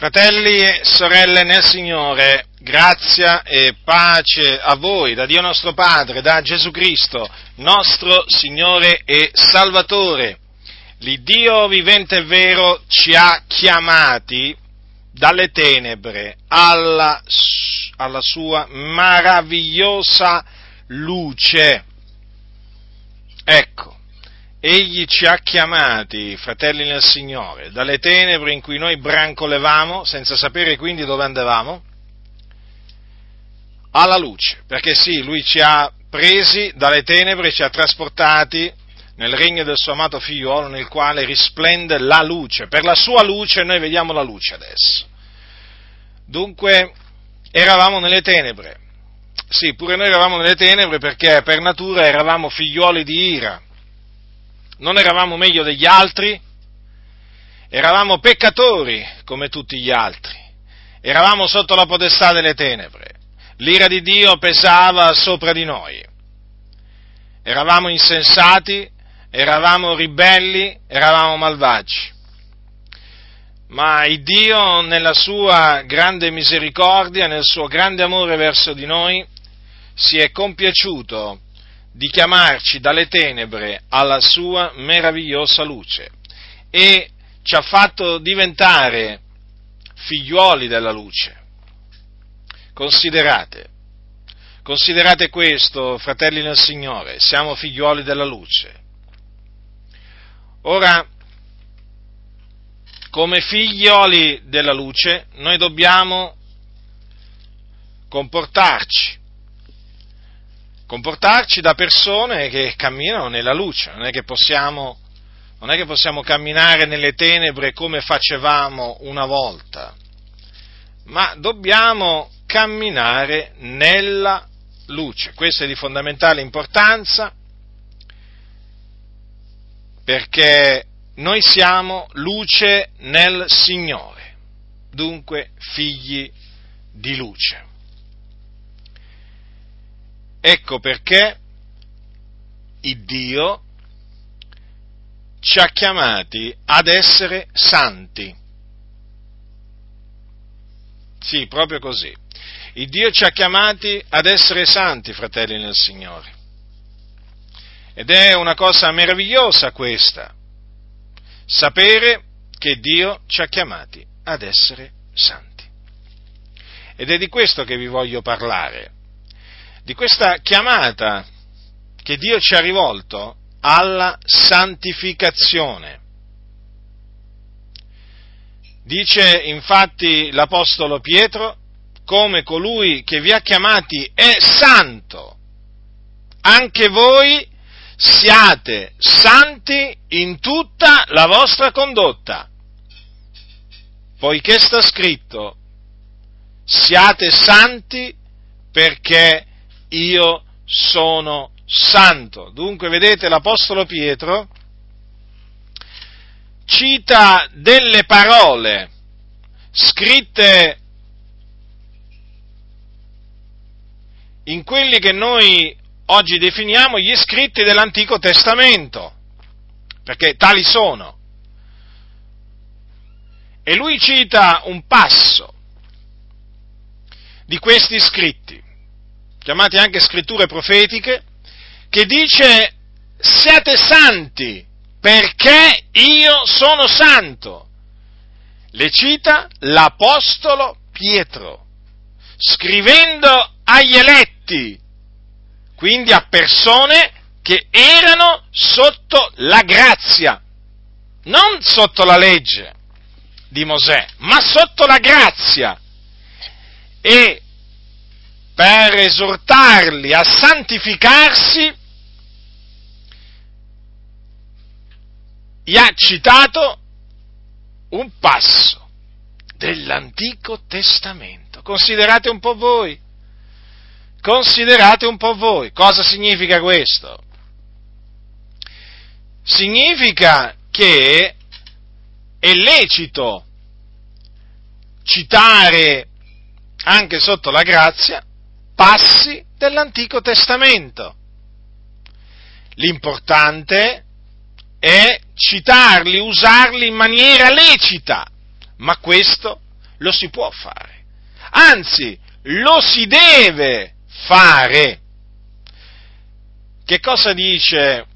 Fratelli e sorelle nel Signore, grazia e pace a voi, da Dio nostro Padre, da Gesù Cristo, nostro Signore e Salvatore. L'Iddio vivente e vero ci ha chiamati dalle tenebre alla, alla sua meravigliosa luce. Ecco, Egli ci ha chiamati, fratelli nel Signore, dalle tenebre in cui noi brancolevamo, senza sapere quindi dove andavamo, alla luce, perché sì, Lui ci ha presi dalle tenebre, ci ha trasportati nel regno del suo amato figliuolo, nel quale risplende la luce. Per la sua luce noi vediamo la luce adesso. Dunque, eravamo nelle tenebre. Sì, pure noi eravamo nelle tenebre perché per natura eravamo figliuoli di ira non eravamo meglio degli altri? Eravamo peccatori come tutti gli altri, eravamo sotto la potestà delle tenebre, l'ira di Dio pesava sopra di noi, eravamo insensati, eravamo ribelli, eravamo malvagi. Ma il Dio, nella sua grande misericordia, nel suo grande amore verso di noi, si è compiaciuto di chiamarci dalle tenebre alla sua meravigliosa luce e ci ha fatto diventare figliuoli della luce. Considerate, considerate questo, fratelli nel Signore, siamo figliuoli della luce. Ora, come figlioli della luce, noi dobbiamo comportarci comportarci da persone che camminano nella luce, non è che possiamo, non è che possiamo camminare nelle tenebre come facevamo una volta, ma dobbiamo camminare nella luce. Questo è di fondamentale importanza perché noi siamo luce nel Signore, dunque figli di luce. Ecco perché il Dio ci ha chiamati ad essere santi. Sì, proprio così. Il Dio ci ha chiamati ad essere santi, fratelli nel Signore. Ed è una cosa meravigliosa questa, sapere che Dio ci ha chiamati ad essere santi. Ed è di questo che vi voglio parlare di questa chiamata che Dio ci ha rivolto alla santificazione. Dice infatti l'Apostolo Pietro, come colui che vi ha chiamati è santo, anche voi siate santi in tutta la vostra condotta, poiché sta scritto, siate santi perché io sono santo. Dunque, vedete, l'Apostolo Pietro cita delle parole scritte in quelli che noi oggi definiamo gli scritti dell'Antico Testamento, perché tali sono. E lui cita un passo di questi scritti chiamate anche scritture profetiche, che dice siate santi perché io sono santo. Le cita l'Apostolo Pietro, scrivendo agli eletti, quindi a persone che erano sotto la grazia, non sotto la legge di Mosè, ma sotto la grazia. E per esortarli a santificarsi, gli ha citato un passo dell'Antico Testamento. Considerate un po' voi, considerate un po' voi, cosa significa questo? Significa che è lecito citare anche sotto la grazia passi dell'Antico Testamento. L'importante è citarli, usarli in maniera lecita, ma questo lo si può fare. Anzi, lo si deve fare. Che cosa dice,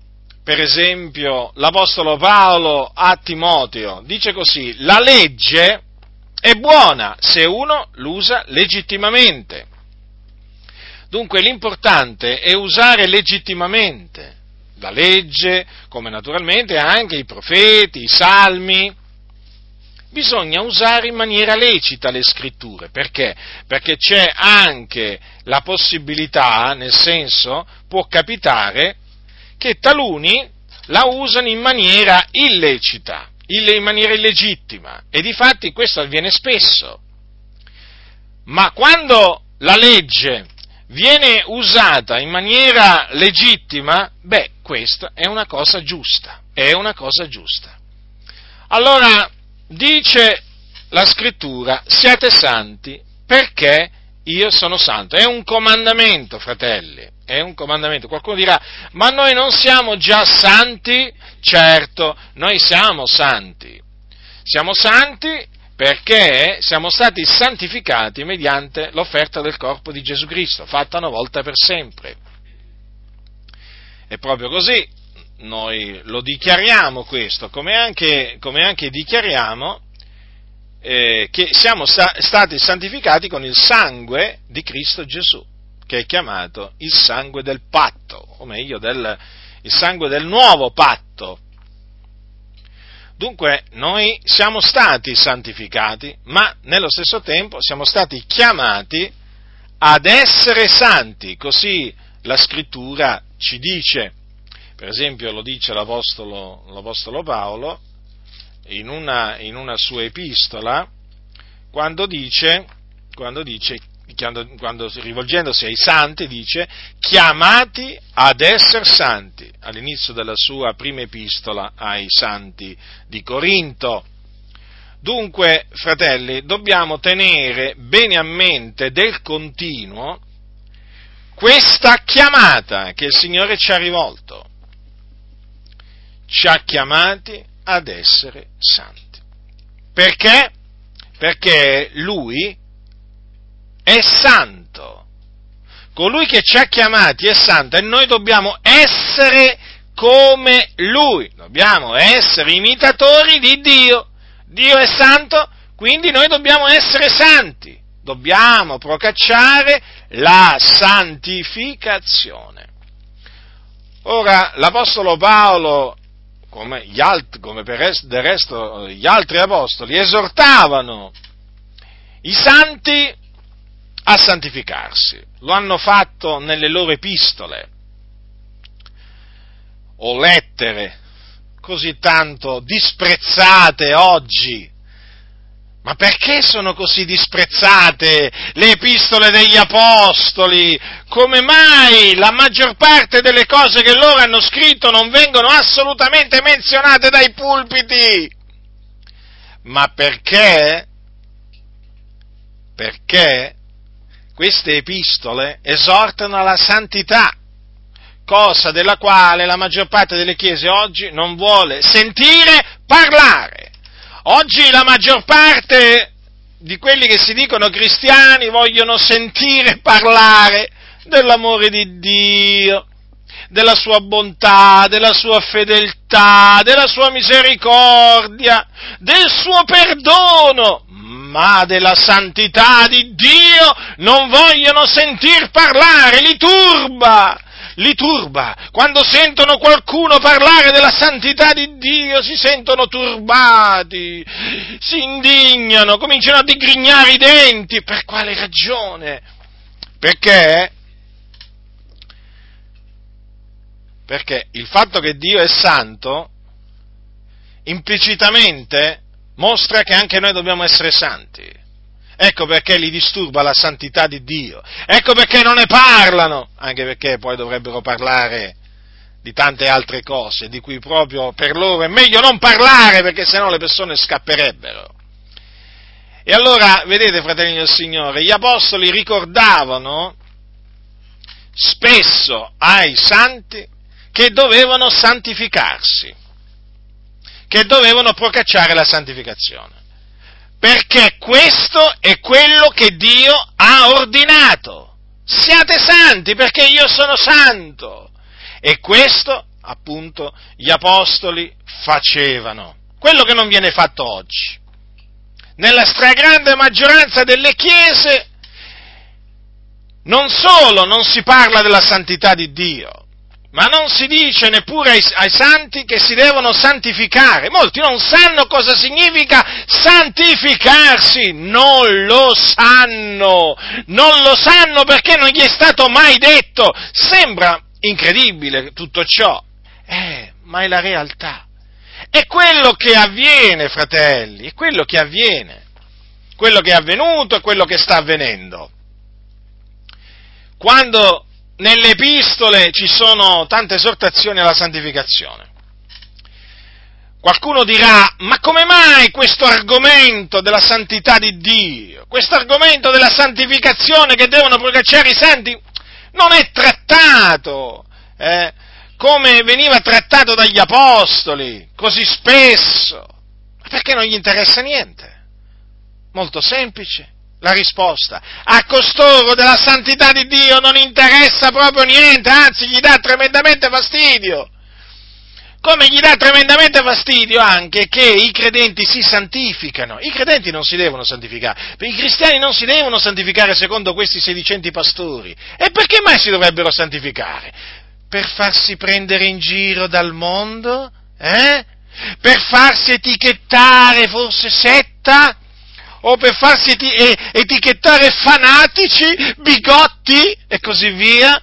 per esempio, l'Apostolo Paolo a Timoteo? Dice così, la legge è buona se uno l'usa legittimamente. Dunque l'importante è usare legittimamente la legge, come naturalmente anche i profeti, i salmi. Bisogna usare in maniera lecita le scritture, perché? Perché c'è anche la possibilità, nel senso, può capitare che taluni la usano in maniera illecita, in maniera illegittima, e di fatti questo avviene spesso. Ma quando la legge viene usata in maniera legittima, beh, questa è una cosa giusta, è una cosa giusta. Allora, dice la scrittura, siate santi perché io sono santo. È un comandamento, fratelli, è un comandamento. Qualcuno dirà, ma noi non siamo già santi? Certo, noi siamo santi. Siamo santi perché siamo stati santificati mediante l'offerta del corpo di Gesù Cristo, fatta una volta per sempre. È proprio così, noi lo dichiariamo questo, come anche, come anche dichiariamo eh, che siamo sta- stati santificati con il sangue di Cristo Gesù, che è chiamato il sangue del patto, o meglio, del, il sangue del nuovo patto. Dunque noi siamo stati santificati, ma nello stesso tempo siamo stati chiamati ad essere santi, così la scrittura ci dice, per esempio lo dice l'Apostolo, l'Apostolo Paolo in una, in una, sua epistola, quando dice, quando dice quando, quando, rivolgendosi ai santi dice chiamati ad essere santi, all'inizio della sua prima epistola ai santi di Corinto. Dunque, fratelli, dobbiamo tenere bene a mente del continuo questa chiamata che il Signore ci ha rivolto. Ci ha chiamati ad essere santi. Perché? Perché Lui è santo. Colui che ci ha chiamati è santo e noi dobbiamo essere come Lui. Dobbiamo essere imitatori di Dio. Dio è santo, quindi noi dobbiamo essere santi. Dobbiamo procacciare la santificazione. Ora, l'Apostolo Paolo, come, altri, come per del resto gli altri apostoli, esortavano i santi a santificarsi. Lo hanno fatto nelle loro epistole o lettere così tanto disprezzate oggi ma perché sono così disprezzate le epistole degli apostoli? Come mai la maggior parte delle cose che loro hanno scritto non vengono assolutamente menzionate dai pulpiti? Ma perché? Perché queste epistole esortano alla santità, cosa della quale la maggior parte delle chiese oggi non vuole sentire parlare. Oggi la maggior parte di quelli che si dicono cristiani vogliono sentire parlare dell'amore di Dio, della sua bontà, della sua fedeltà, della sua misericordia, del suo perdono, ma della santità di Dio non vogliono sentir parlare, li turba, li turba. Quando sentono qualcuno parlare della santità di Dio si sentono turbati, si indignano, cominciano a digrignare i denti. Per quale ragione? Perché? Perché il fatto che Dio è santo implicitamente mostra che anche noi dobbiamo essere santi. Ecco perché li disturba la santità di Dio. Ecco perché non ne parlano, anche perché poi dovrebbero parlare di tante altre cose, di cui proprio per loro è meglio non parlare perché sennò le persone scapperebbero. E allora, vedete, fratelli del Signore, gli apostoli ricordavano spesso ai santi che dovevano santificarsi, che dovevano procacciare la santificazione. perché questo è quello che Dio ha ordinato. Siate santi perché io sono santo. E questo, appunto, gli apostoli facevano. Quello che non viene fatto oggi. Nella stragrande maggioranza delle chiese non solo non si parla della santità di Dio, ma non si dice neppure ai, ai, santi che si devono santificare. Molti non sanno cosa significa santificarsi, non lo sanno, non lo sanno perché non gli è stato mai detto. Sembra incredibile tutto ciò, eh, ma è la realtà. È quello che avviene, fratelli, è quello che avviene. Quello che è avvenuto e quello che sta avvenendo. Quando nelle epistole ci sono tante esortazioni alla santificazione. Qualcuno dirà, ma come mai questo argomento della santità di Dio, questo argomento della santificazione che devono procacciare i santi, non è trattato eh, come veniva trattato dagli apostoli, così spesso? Perché non gli interessa niente? Molto semplice la risposta. A costoro della santità di Dio non interessa proprio niente, anzi gli dà tremendamente fastidio. Come gli dà tremendamente fastidio anche che i credenti si santificano. I credenti non si devono santificare, i cristiani non si devono santificare secondo questi sedicenti pastori. E perché mai si dovrebbero santificare? Per farsi prendere in giro dal mondo? Eh? Per farsi etichettare forse setta? O per farsi etichettare fanatici, bigotti e così via,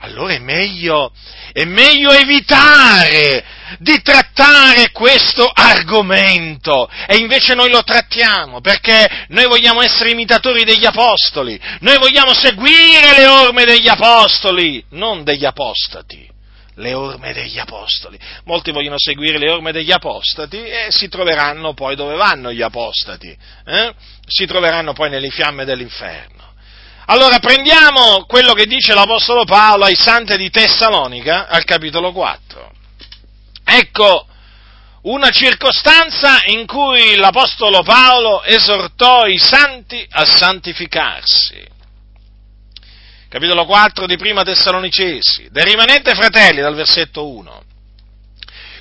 allora è meglio, è meglio evitare di trattare questo argomento. E invece noi lo trattiamo perché noi vogliamo essere imitatori degli apostoli, noi vogliamo seguire le orme degli apostoli, non degli apostati le orme degli apostoli. Molti vogliono seguire le orme degli apostati e si troveranno poi dove vanno gli apostati, eh? si troveranno poi nelle fiamme dell'inferno. Allora prendiamo quello che dice l'Apostolo Paolo ai santi di Tessalonica al capitolo 4. Ecco una circostanza in cui l'Apostolo Paolo esortò i santi a santificarsi capitolo 4 di Prima Tessalonicesi, del rimanente fratelli, dal versetto 1.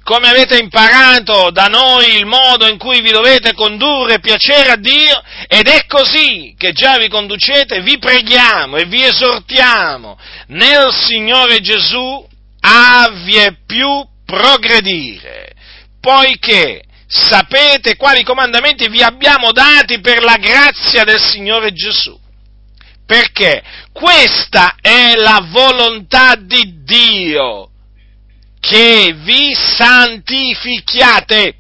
Come avete imparato da noi il modo in cui vi dovete condurre piacere a Dio, ed è così che già vi conducete, vi preghiamo e vi esortiamo nel Signore Gesù a vie più progredire, poiché sapete quali comandamenti vi abbiamo dati per la grazia del Signore Gesù perché questa è la volontà di Dio, che vi santifichiate,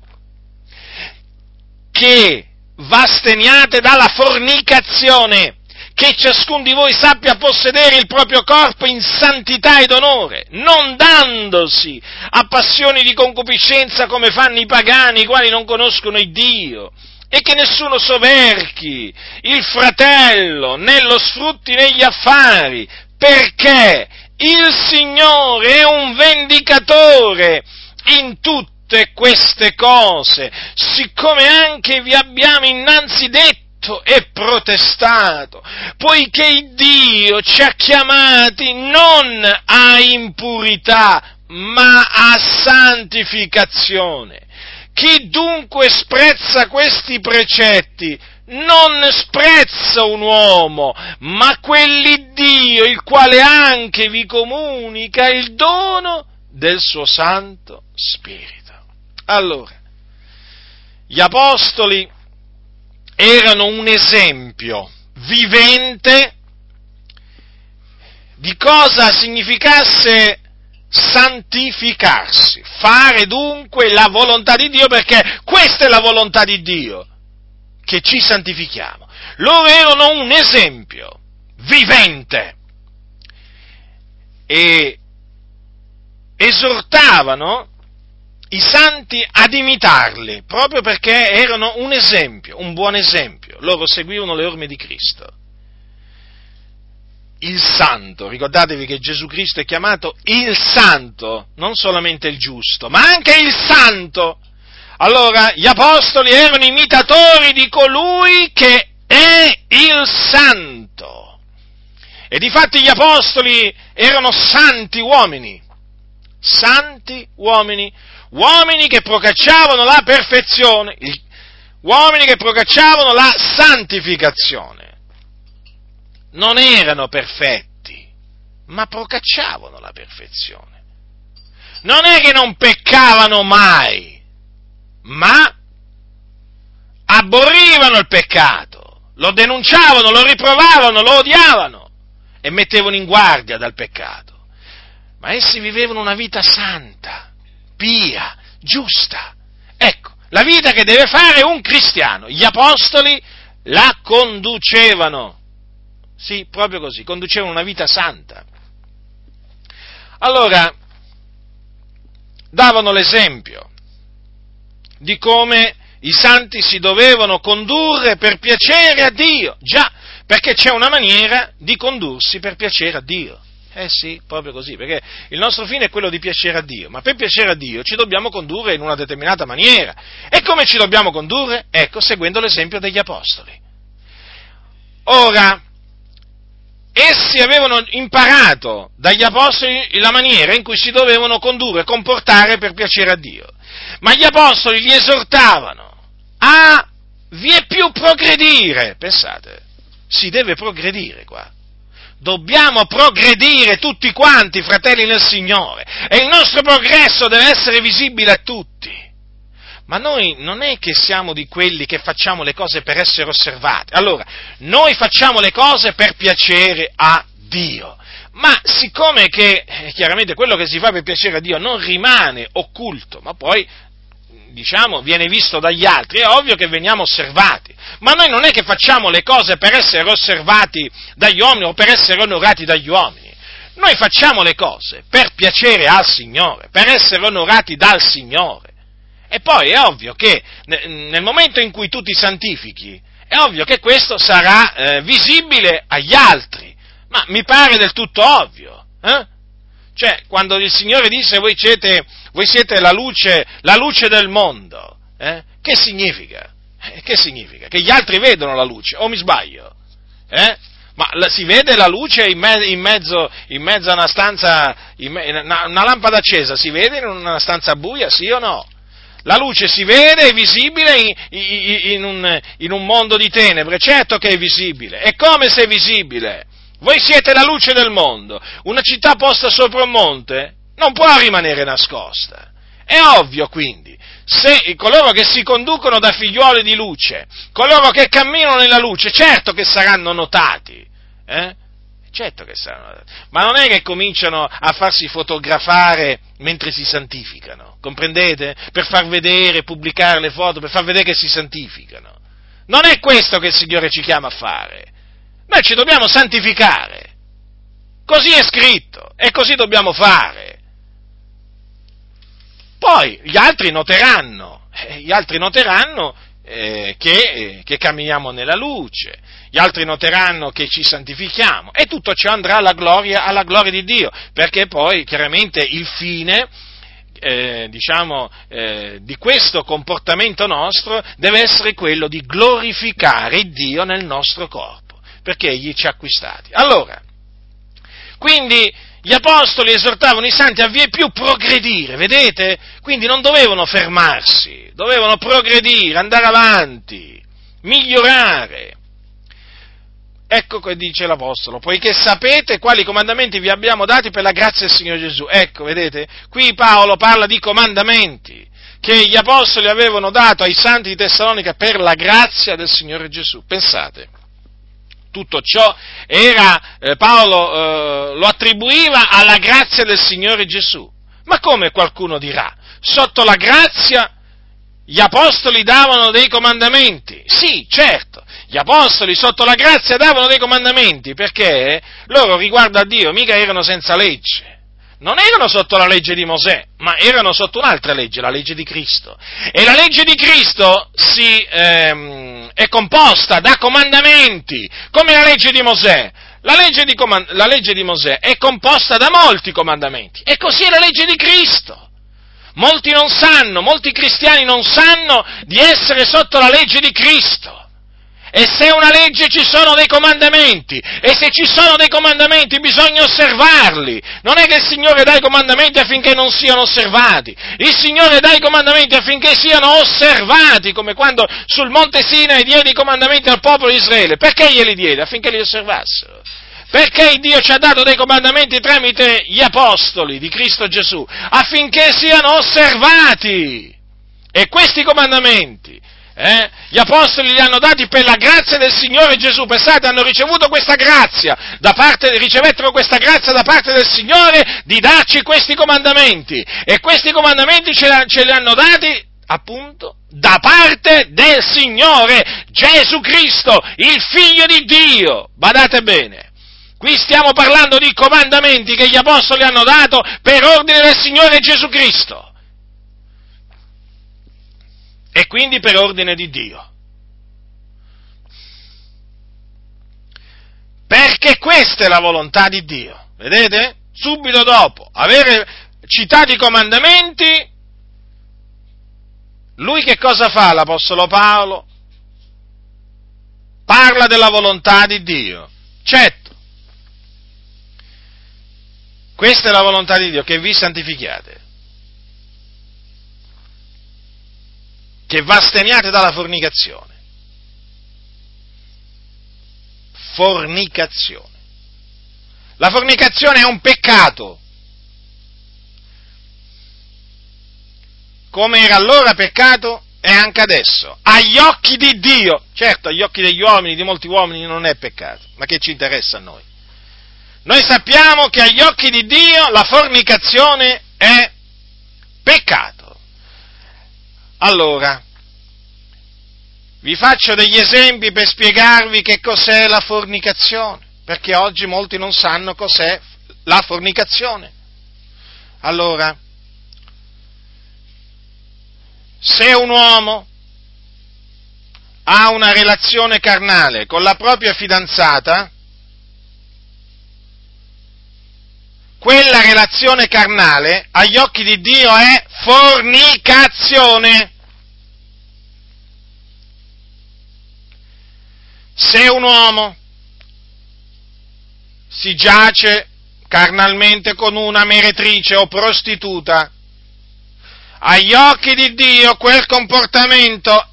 che vasteniate dalla fornicazione, che ciascun di voi sappia possedere il proprio corpo in santità ed onore, non dandosi a passioni di concupiscenza come fanno i pagani, i quali non conoscono il Dio e che nessuno soverchi il fratello né lo sfrutti negli affari, perché il Signore è un vendicatore in tutte queste cose, siccome anche vi abbiamo innanzi detto e protestato, poiché Dio ci ha chiamati non a impurità, ma a santificazione. Chi dunque sprezza questi precetti non sprezza un uomo, ma quell'Iddio, il quale anche vi comunica il dono del suo Santo Spirito. Allora, gli Apostoli erano un esempio vivente di cosa significasse santificarsi, fare dunque la volontà di Dio perché questa è la volontà di Dio, che ci santifichiamo. Loro erano un esempio vivente e esortavano i santi ad imitarli, proprio perché erano un esempio, un buon esempio. Loro seguivano le orme di Cristo il santo. Ricordatevi che Gesù Cristo è chiamato il santo, non solamente il giusto, ma anche il santo. Allora, gli apostoli erano imitatori di colui che è il santo. E difatti gli apostoli erano santi uomini, santi uomini, uomini che procacciavano la perfezione, uomini che procacciavano la santificazione. Non erano perfetti, ma procacciavano la perfezione. Non è che non peccavano mai, ma abborrivano il peccato, lo denunciavano, lo riprovavano, lo odiavano e mettevano in guardia dal peccato. Ma essi vivevano una vita santa, pia, giusta. Ecco, la vita che deve fare un cristiano. Gli apostoli la conducevano. Sì, proprio così, conducevano una vita santa. Allora, davano l'esempio di come i santi si dovevano condurre per piacere a Dio. Già, perché c'è una maniera di condursi per piacere a Dio. Eh sì, proprio così, perché il nostro fine è quello di piacere a Dio, ma per piacere a Dio ci dobbiamo condurre in una determinata maniera. E come ci dobbiamo condurre? Ecco, seguendo l'esempio degli Apostoli. Ora, essi avevano imparato dagli Apostoli la maniera in cui si dovevano condurre, comportare per piacere a Dio, ma gli Apostoli li esortavano a vie più progredire, pensate, si deve progredire qua. Dobbiamo progredire tutti quanti, fratelli nel Signore, e il nostro progresso deve essere visibile a tutti. Ma noi non è che siamo di quelli che facciamo le cose per essere osservati. Allora, noi facciamo le cose per piacere a Dio. Ma siccome che eh, chiaramente quello che si fa per piacere a Dio non rimane occulto, ma poi diciamo, viene visto dagli altri, è ovvio che veniamo osservati. Ma noi non è che facciamo le cose per essere osservati dagli uomini o per essere onorati dagli uomini. Noi facciamo le cose per piacere al Signore, per essere onorati dal Signore. E poi è ovvio che nel momento in cui tu ti santifichi, è ovvio che questo sarà eh, visibile agli altri. Ma mi pare del tutto ovvio. Eh? Cioè, quando il Signore disse voi siete, voi siete la, luce, la luce del mondo, eh? che significa? Eh, che significa? Che gli altri vedono la luce, o mi sbaglio? Eh? Ma la, si vede la luce in, me, in, mezzo, in mezzo, a una stanza, me, una, una, lampada accesa, si vede in una stanza buia, sì o no? La luce si vede, è visibile in, un, in un mondo di tenebre, certo che è visibile. E come se è visibile? Voi siete la luce del mondo. Una città posta sopra un monte non può rimanere nascosta. È ovvio quindi, se coloro che si conducono da figliuoli di luce, coloro che camminano nella luce, certo che saranno notati. Eh? Certo che saranno notati. Ma non è che cominciano a farsi fotografare mentre si santificano, comprendete? Per far vedere, pubblicare le foto, per far vedere che si santificano. Non è questo che il Signore ci chiama a fare. Noi ci dobbiamo santificare. Così è scritto e così dobbiamo fare. Poi gli altri noteranno, eh, gli altri noteranno eh, che, eh, che, camminiamo nella luce, gli altri noteranno che ci santifichiamo e tutto ciò andrà alla gloria, alla gloria di Dio, perché poi chiaramente il fine eh, diciamo, eh, di questo comportamento nostro deve essere quello di glorificare Dio nel nostro corpo perché egli ci ha acquistati. Allora, quindi gli apostoli esortavano i santi a vie più progredire, vedete? Quindi non dovevano fermarsi, dovevano progredire, andare avanti, migliorare. Ecco che dice l'Apostolo, poiché sapete quali comandamenti vi abbiamo dati per la grazia del Signore Gesù. Ecco, vedete, qui Paolo parla di comandamenti che gli Apostoli avevano dato ai santi di Tessalonica per la grazia del Signore Gesù. Pensate, tutto ciò era, eh, Paolo eh, lo attribuiva alla grazia del Signore Gesù. Ma come qualcuno dirà? Sotto la grazia gli apostoli davano dei comandamenti. Sì, certo, gli apostoli sotto la grazia davano dei comandamenti perché loro riguardo a Dio mica erano senza legge non erano sotto la legge di Mosè, ma erano sotto un'altra legge, la legge di Cristo. E la legge di Cristo si, ehm, è composta da comandamenti, come la legge di Mosè. La legge di, comand- la legge di Mosè è composta da molti comandamenti, e così è la legge di Cristo. Molti non sanno, molti cristiani non sanno di essere sotto la legge di Cristo. E se una legge ci sono dei comandamenti, e se ci sono dei comandamenti bisogna osservarli. Non è che il Signore dà i comandamenti affinché non siano osservati. Il Signore dà i comandamenti affinché siano osservati, come quando sul monte Sinai diede i comandamenti al popolo di Israele. Perché glieli diede? Affinché li osservassero. Perché Dio ci ha dato dei comandamenti tramite gli apostoli di Cristo Gesù? Affinché siano osservati. E questi comandamenti eh? Gli apostoli li hanno dati per la grazia del Signore Gesù. Pensate, hanno ricevuto questa grazia, da parte, ricevettero questa grazia da parte del Signore di darci questi comandamenti. E questi comandamenti ce, ce li hanno dati appunto da parte del Signore Gesù Cristo, il Figlio di Dio. Badate bene. Qui stiamo parlando di comandamenti che gli apostoli hanno dato per ordine del Signore Gesù Cristo. E quindi per ordine di Dio. Perché questa è la volontà di Dio. Vedete? Subito dopo avere citato i comandamenti, lui che cosa fa l'Apostolo Paolo? Parla della volontà di Dio. Certo. Questa è la volontà di Dio, che vi santifichiate. Che va stemmiate dalla fornicazione. Fornicazione. La fornicazione è un peccato. Come era allora peccato, è anche adesso. Agli occhi di Dio. Certo, agli occhi degli uomini, di molti uomini, non è peccato. Ma che ci interessa a noi? Noi sappiamo che agli occhi di Dio la fornicazione è peccato. Allora, vi faccio degli esempi per spiegarvi che cos'è la fornicazione, perché oggi molti non sanno cos'è la fornicazione. Allora, se un uomo ha una relazione carnale con la propria fidanzata, quella relazione carnale agli occhi di Dio è fornicazione. Se un uomo si giace carnalmente con una meretrice o prostituta, agli occhi di Dio quel comportamento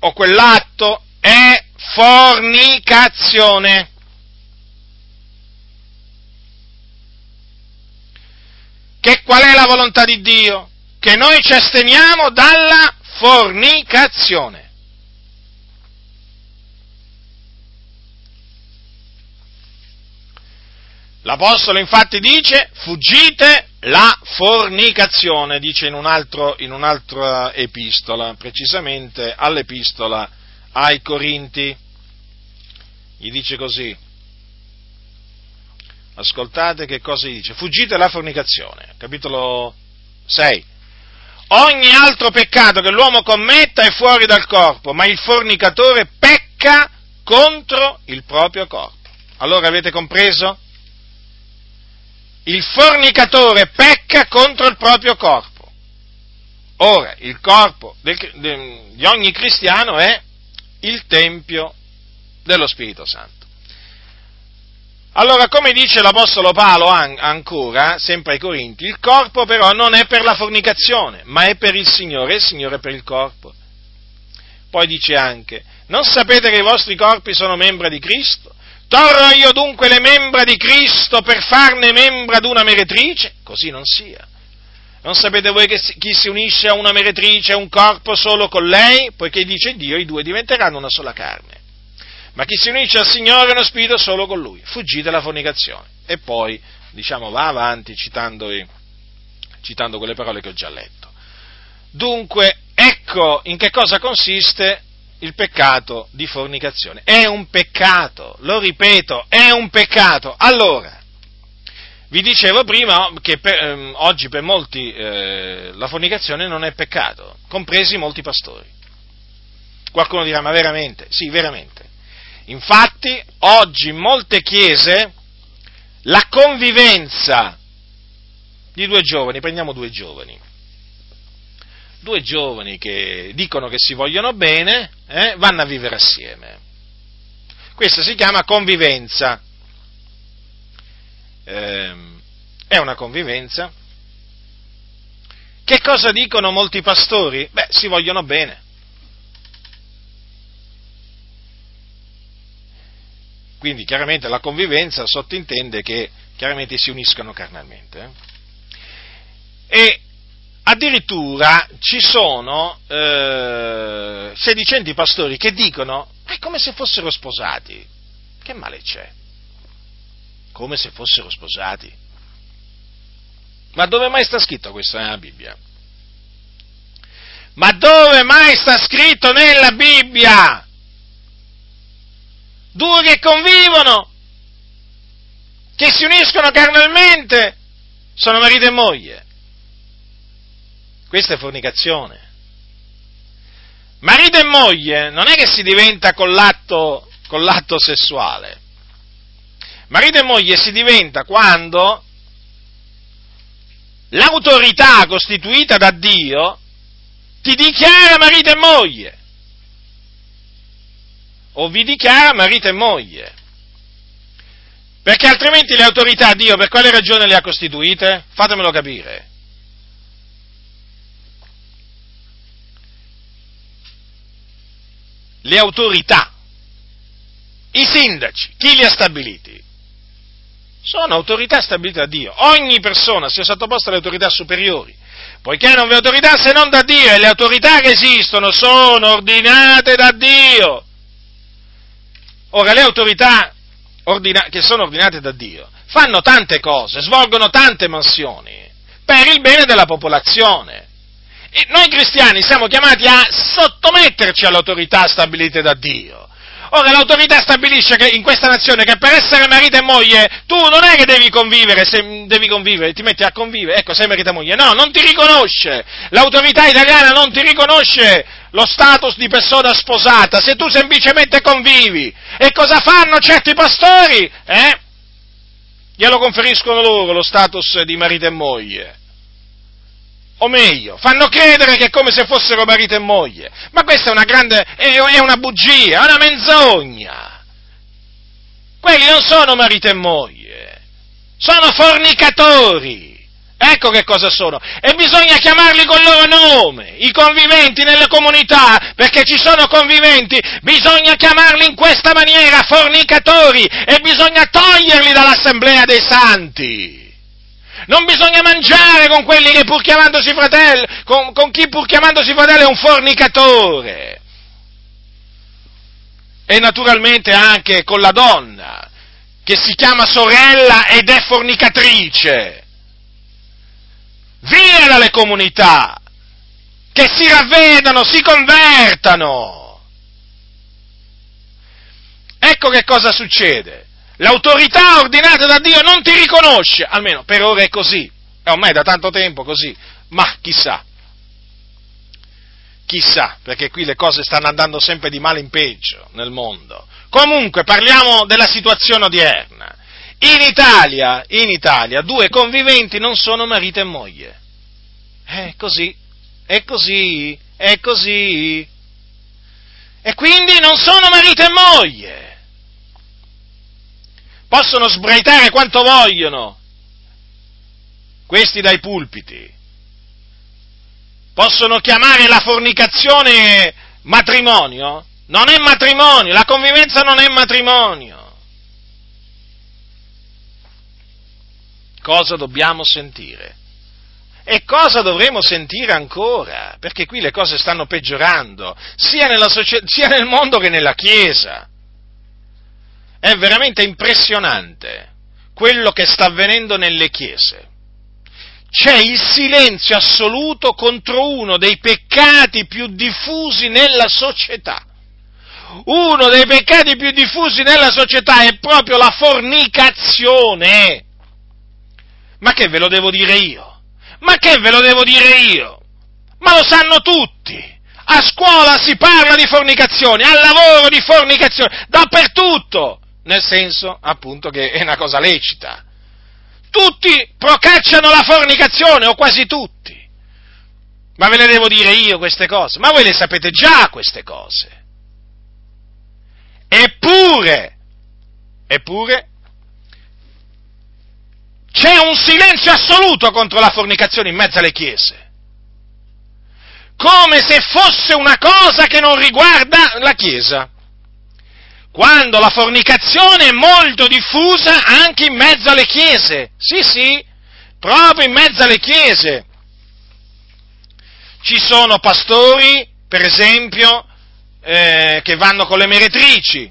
o quell'atto è fornicazione. Che qual è la volontà di Dio? Che noi ci asteniamo dalla fornicazione. L'Apostolo infatti dice fuggite la fornicazione, dice in, un altro, in un'altra epistola, precisamente all'epistola ai Corinti. Gli dice così, ascoltate che cosa dice, fuggite la fornicazione, capitolo 6. Ogni altro peccato che l'uomo commetta è fuori dal corpo, ma il fornicatore pecca contro il proprio corpo. Allora avete compreso? Il fornicatore pecca contro il proprio corpo. Ora, il corpo di ogni cristiano è il Tempio dello Spirito Santo. Allora, come dice l'Apostolo Paolo ancora, sempre ai Corinti, il corpo però non è per la fornicazione, ma è per il Signore, e il Signore è per il corpo. Poi dice anche, non sapete che i vostri corpi sono membra di Cristo? Torro io dunque le membra di Cristo per farne membra ad una meretrice? Così non sia. Non sapete voi che chi si unisce a una meretrice è un corpo solo con lei? Poiché dice Dio, i due diventeranno una sola carne ma chi si unisce al Signore è uno spirito solo con Lui. Fuggite la fornicazione. E poi, diciamo, va avanti citando, citando quelle parole che ho già letto. Dunque, ecco in che cosa consiste il peccato di fornicazione. È un peccato, lo ripeto, è un peccato. Allora, vi dicevo prima che per, ehm, oggi per molti eh, la fornicazione non è peccato, compresi molti pastori. Qualcuno dirà, ma veramente? Sì, veramente. Infatti, oggi in molte chiese la convivenza di due giovani, prendiamo due giovani, due giovani che dicono che si vogliono bene, eh, vanno a vivere assieme. Questa si chiama convivenza. Eh, è una convivenza. Che cosa dicono molti pastori? Beh, si vogliono bene. Quindi chiaramente la convivenza sottintende che chiaramente si uniscono carnalmente. Eh? E addirittura ci sono eh, sedicenti pastori che dicono è come se fossero sposati. Che male c'è? Come se fossero sposati. Ma dove mai sta scritto questo nella Bibbia? Ma dove mai sta scritto nella Bibbia? Due che convivono, che si uniscono carnalmente, sono marito e moglie. Questa è fornicazione. Marito e moglie non è che si diventa con l'atto, con l'atto sessuale. Marito e moglie si diventa quando l'autorità costituita da Dio ti dichiara marito e moglie o vi dichiara marito e moglie. Perché altrimenti le autorità Dio per quale ragione le ha costituite? Fatemelo capire. Le autorità, i sindaci, chi li ha stabiliti? Sono autorità stabilite da Dio. Ogni persona sia sottoposta alle autorità superiori, poiché non vi è autorità se non da Dio e le autorità che esistono sono ordinate da Dio. Ora, le autorità ordina- che sono ordinate da Dio fanno tante cose, svolgono tante mansioni per il bene della popolazione. E noi cristiani siamo chiamati a sottometterci alle autorità stabilite da Dio. Ora l'autorità stabilisce che in questa nazione che per essere marito e moglie tu non è che devi convivere, se devi convivere, ti metti a convivere, ecco, sei marito e moglie, no, non ti riconosce. L'autorità italiana non ti riconosce lo status di persona sposata se tu semplicemente convivi. E cosa fanno certi pastori? Eh? Glielo conferiscono loro lo status di marito e moglie o meglio, fanno credere che è come se fossero marito e moglie. Ma questa è una grande, è, una bugia, è una menzogna. Quelli non sono marito e moglie, sono fornicatori. Ecco che cosa sono. E bisogna chiamarli col loro nome, i conviventi nelle comunità, perché ci sono conviventi, bisogna chiamarli in questa maniera, fornicatori, e bisogna toglierli dall'assemblea dei santi. Non bisogna mangiare con quelli che pur chiamandosi fratello, con, con chi pur chiamandosi fratello è un fornicatore. E naturalmente anche con la donna, che si chiama sorella ed è fornicatrice. Via dalle comunità, che si ravvedano, si convertano. Ecco che cosa succede. L'autorità ordinata da Dio non ti riconosce, almeno per ora è così, è ormai da tanto tempo così, ma chissà, chissà, perché qui le cose stanno andando sempre di male in peggio nel mondo. Comunque parliamo della situazione odierna. In Italia, in Italia, due conviventi non sono marito e moglie. È così, è così, è così. E quindi non sono marito e moglie possono sbraitare quanto vogliono, questi dai pulpiti, possono chiamare la fornicazione matrimonio, non è matrimonio, la convivenza non è matrimonio. Cosa dobbiamo sentire? E cosa dovremo sentire ancora? Perché qui le cose stanno peggiorando, sia, società, sia nel mondo che nella Chiesa. È veramente impressionante quello che sta avvenendo nelle chiese. C'è il silenzio assoluto contro uno dei peccati più diffusi nella società. Uno dei peccati più diffusi nella società è proprio la fornicazione. Ma che ve lo devo dire io? Ma che ve lo devo dire io? Ma lo sanno tutti. A scuola si parla di fornicazione, al lavoro di fornicazione, dappertutto nel senso appunto che è una cosa lecita. Tutti procacciano la fornicazione, o quasi tutti. Ma ve le devo dire io queste cose? Ma voi le sapete già queste cose. Eppure, eppure, c'è un silenzio assoluto contro la fornicazione in mezzo alle chiese. Come se fosse una cosa che non riguarda la Chiesa. Quando la fornicazione è molto diffusa anche in mezzo alle chiese. Sì, sì, proprio in mezzo alle chiese. Ci sono pastori, per esempio, eh, che vanno con le meretrici.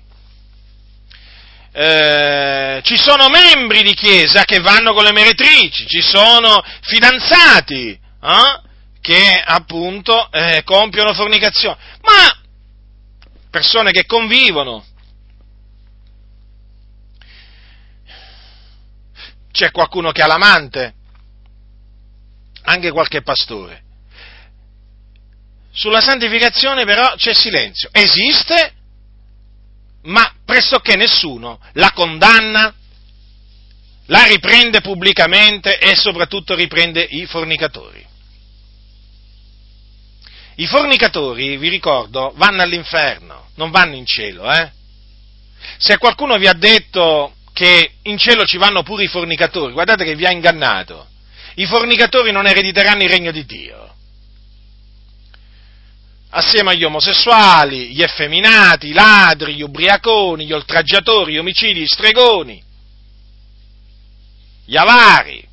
Eh, ci sono membri di chiesa che vanno con le meretrici, ci sono fidanzati eh, che appunto eh, compiono fornicazione, ma persone che convivono. C'è qualcuno che ha l'amante, anche qualche pastore. Sulla santificazione però c'è silenzio. Esiste, ma pressoché nessuno la condanna, la riprende pubblicamente e soprattutto riprende i fornicatori. I fornicatori, vi ricordo, vanno all'inferno, non vanno in cielo, eh? Se qualcuno vi ha detto che in cielo ci vanno pure i fornicatori, guardate che vi ha ingannato. I fornicatori non erediteranno il regno di Dio assieme agli omosessuali, gli effeminati, i ladri, gli ubriaconi, gli oltraggiatori, gli omicidi, gli stregoni, gli avari,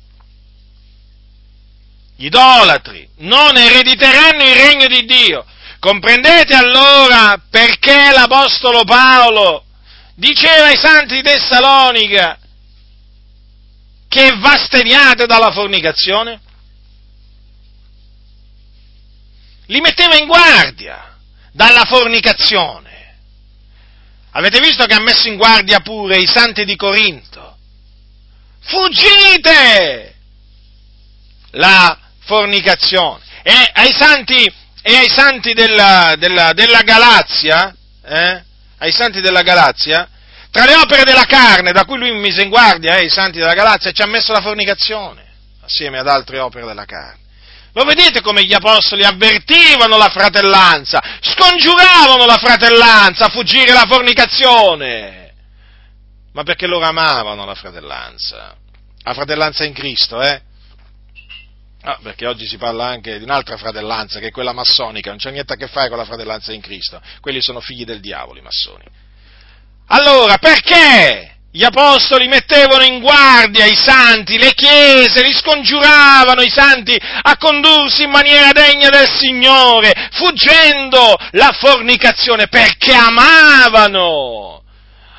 gli idolatri, non erediteranno il regno di Dio. Comprendete allora perché l'Apostolo Paolo diceva ai santi di Tessalonica che vasteniate dalla fornicazione? li metteva in guardia dalla fornicazione. Avete visto che ha messo in guardia pure i santi di Corinto? Fuggite! La fornicazione. E ai santi, e ai santi della, della, della Galazia, eh? Ai santi della Galazia, tra le opere della carne da cui lui mise in guardia eh, i santi della Galazia, ci ha messo la fornicazione, assieme ad altre opere della carne. Lo vedete come gli apostoli avvertivano la fratellanza, scongiuravano la fratellanza a fuggire la fornicazione, ma perché loro amavano la fratellanza, la fratellanza in Cristo, eh? Ah, perché oggi si parla anche di un'altra fratellanza, che è quella massonica, non c'è niente a che fare con la fratellanza in Cristo, quelli sono figli del diavolo, i massoni. Allora, perché gli apostoli mettevano in guardia i santi, le chiese, li scongiuravano i santi a condursi in maniera degna del Signore, fuggendo la fornicazione, perché amavano,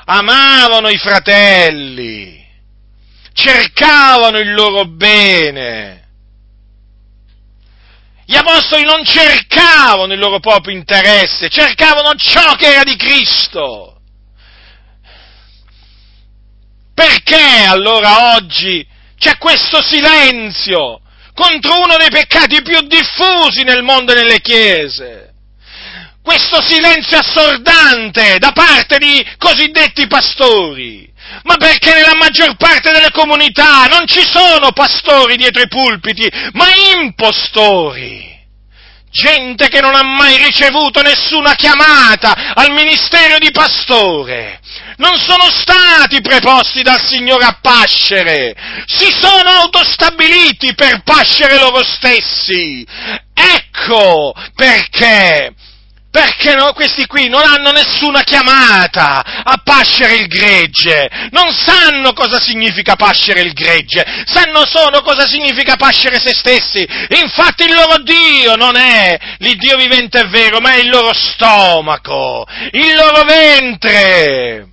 amavano i fratelli, cercavano il loro bene. Gli apostoli non cercavano il loro proprio interesse, cercavano ciò che era di Cristo Perché allora oggi c'è questo silenzio contro uno dei peccati più diffusi nel mondo e nelle chiese? Questo silenzio assordante da parte di cosiddetti pastori. Ma perché nella maggior parte delle comunità non ci sono pastori dietro i pulpiti, ma impostori. Gente che non ha mai ricevuto nessuna chiamata al ministero di pastore, non sono stati preposti dal Signore a pascere, si sono autostabiliti per pascere loro stessi. Ecco perché perché no, questi qui non hanno nessuna chiamata a pascere il gregge, non sanno cosa significa pascere il gregge, sanno solo cosa significa pascere se stessi. Infatti il loro Dio non è l'Iddio vivente è vero, ma è il loro stomaco, il loro ventre.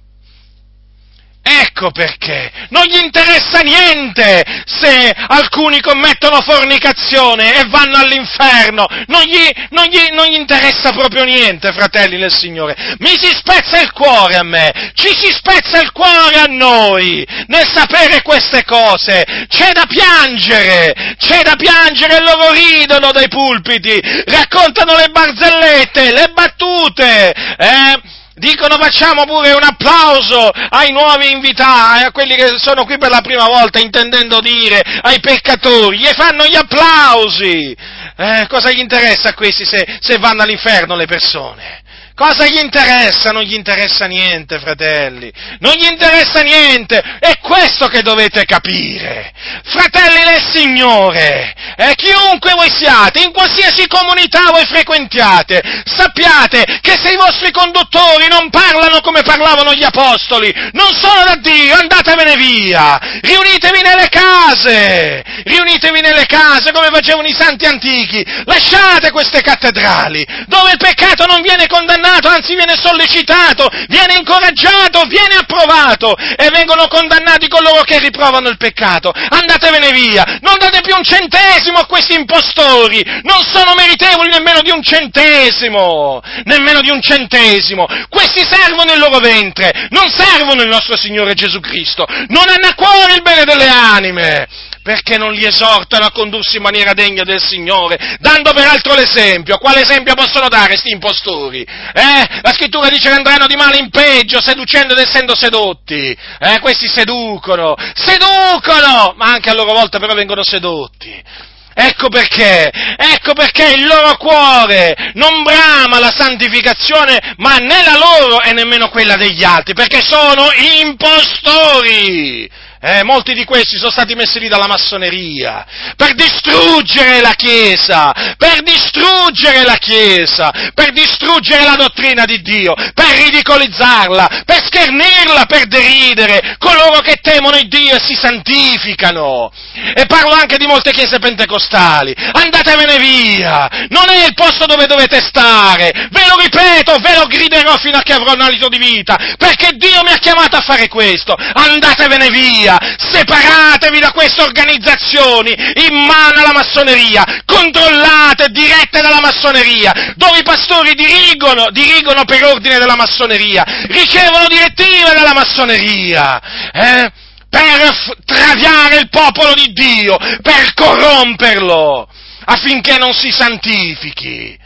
Ecco perché non gli interessa niente se alcuni commettono fornicazione e vanno all'inferno, non gli, non, gli, non gli, interessa proprio niente, fratelli del Signore. Mi si spezza il cuore a me, ci si spezza il cuore a noi nel sapere queste cose. C'è da piangere, c'è da piangere e loro ridono dai pulpiti, raccontano le barzellette, le battute, eh? Dicono facciamo pure un applauso ai nuovi invitati, a quelli che sono qui per la prima volta, intendendo dire ai peccatori, gli fanno gli applausi. Eh, cosa gli interessa a questi se, se vanno all'inferno le persone? Cosa gli interessa? Non gli interessa niente, fratelli. Non gli interessa niente. È questo che dovete capire. Fratelli del Signore, eh, chiunque voi siate, in qualsiasi comunità voi frequentiate, sappiate che se i vostri conduttori non parlano come parlavano gli apostoli, non sono da Dio, andatevene via. Riunitevi nelle case. Riunitevi nelle case come facevano i santi antichi. Lasciate queste cattedrali dove il peccato non viene condannato condannato, anzi viene sollecitato, viene incoraggiato, viene approvato e vengono condannati coloro che riprovano il peccato. Andatevene via, non date più un centesimo a questi impostori, non sono meritevoli nemmeno di un centesimo, nemmeno di un centesimo. Questi servono il loro ventre, non servono il nostro Signore Gesù Cristo, non hanno a cuore il bene delle anime perché non li esortano a condursi in maniera degna del Signore, dando peraltro l'esempio. Quale esempio possono dare questi impostori? Eh? La scrittura dice che andranno di male in peggio, seducendo ed essendo sedotti. Eh? Questi seducono, seducono, ma anche a loro volta però vengono sedotti. Ecco perché, ecco perché il loro cuore non brama la santificazione, ma né la loro e nemmeno quella degli altri, perché sono impostori. Eh, molti di questi sono stati messi lì dalla massoneria per distruggere la Chiesa, per distruggere la Chiesa, per distruggere la dottrina di Dio, per ridicolizzarla, per schernirla, per deridere coloro che temono il Dio e si santificano. E parlo anche di molte chiese pentecostali. Andatevene via! Non è il posto dove dovete stare! Ve lo ripeto, ve lo griderò fino a che avrò un alito di vita, perché Dio mi ha chiamato a fare questo! Andatevene via! Massoneria, separatevi da queste organizzazioni in mano alla massoneria, controllate, dirette dalla massoneria, dove i pastori dirigono, dirigono per ordine della massoneria, ricevono direttive dalla massoneria, eh? per traviare il popolo di Dio, per corromperlo, affinché non si santifichi.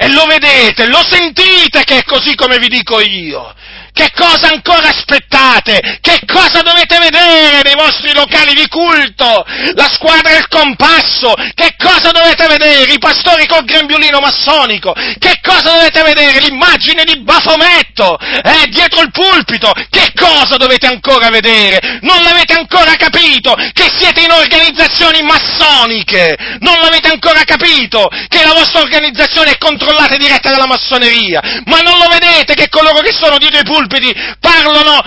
E lo vedete, lo sentite che è così come vi dico io. Che cosa ancora aspettate? Che cosa dovete vedere nei vostri locali di culto? La squadra del compasso? Che cosa dovete vedere? I pastori col grembiulino massonico? Che cosa dovete vedere? L'immagine di Bafometto? Eh, dietro il pulpito? Che cosa dovete ancora vedere? Non l'avete ancora capito? Che siete in organizzazioni massoniche? Non l'avete ancora capito? Che la vostra organizzazione è controllata e diretta dalla massoneria? Ma non lo vedete che coloro che sono dietro i pulpiti pulpiti parlano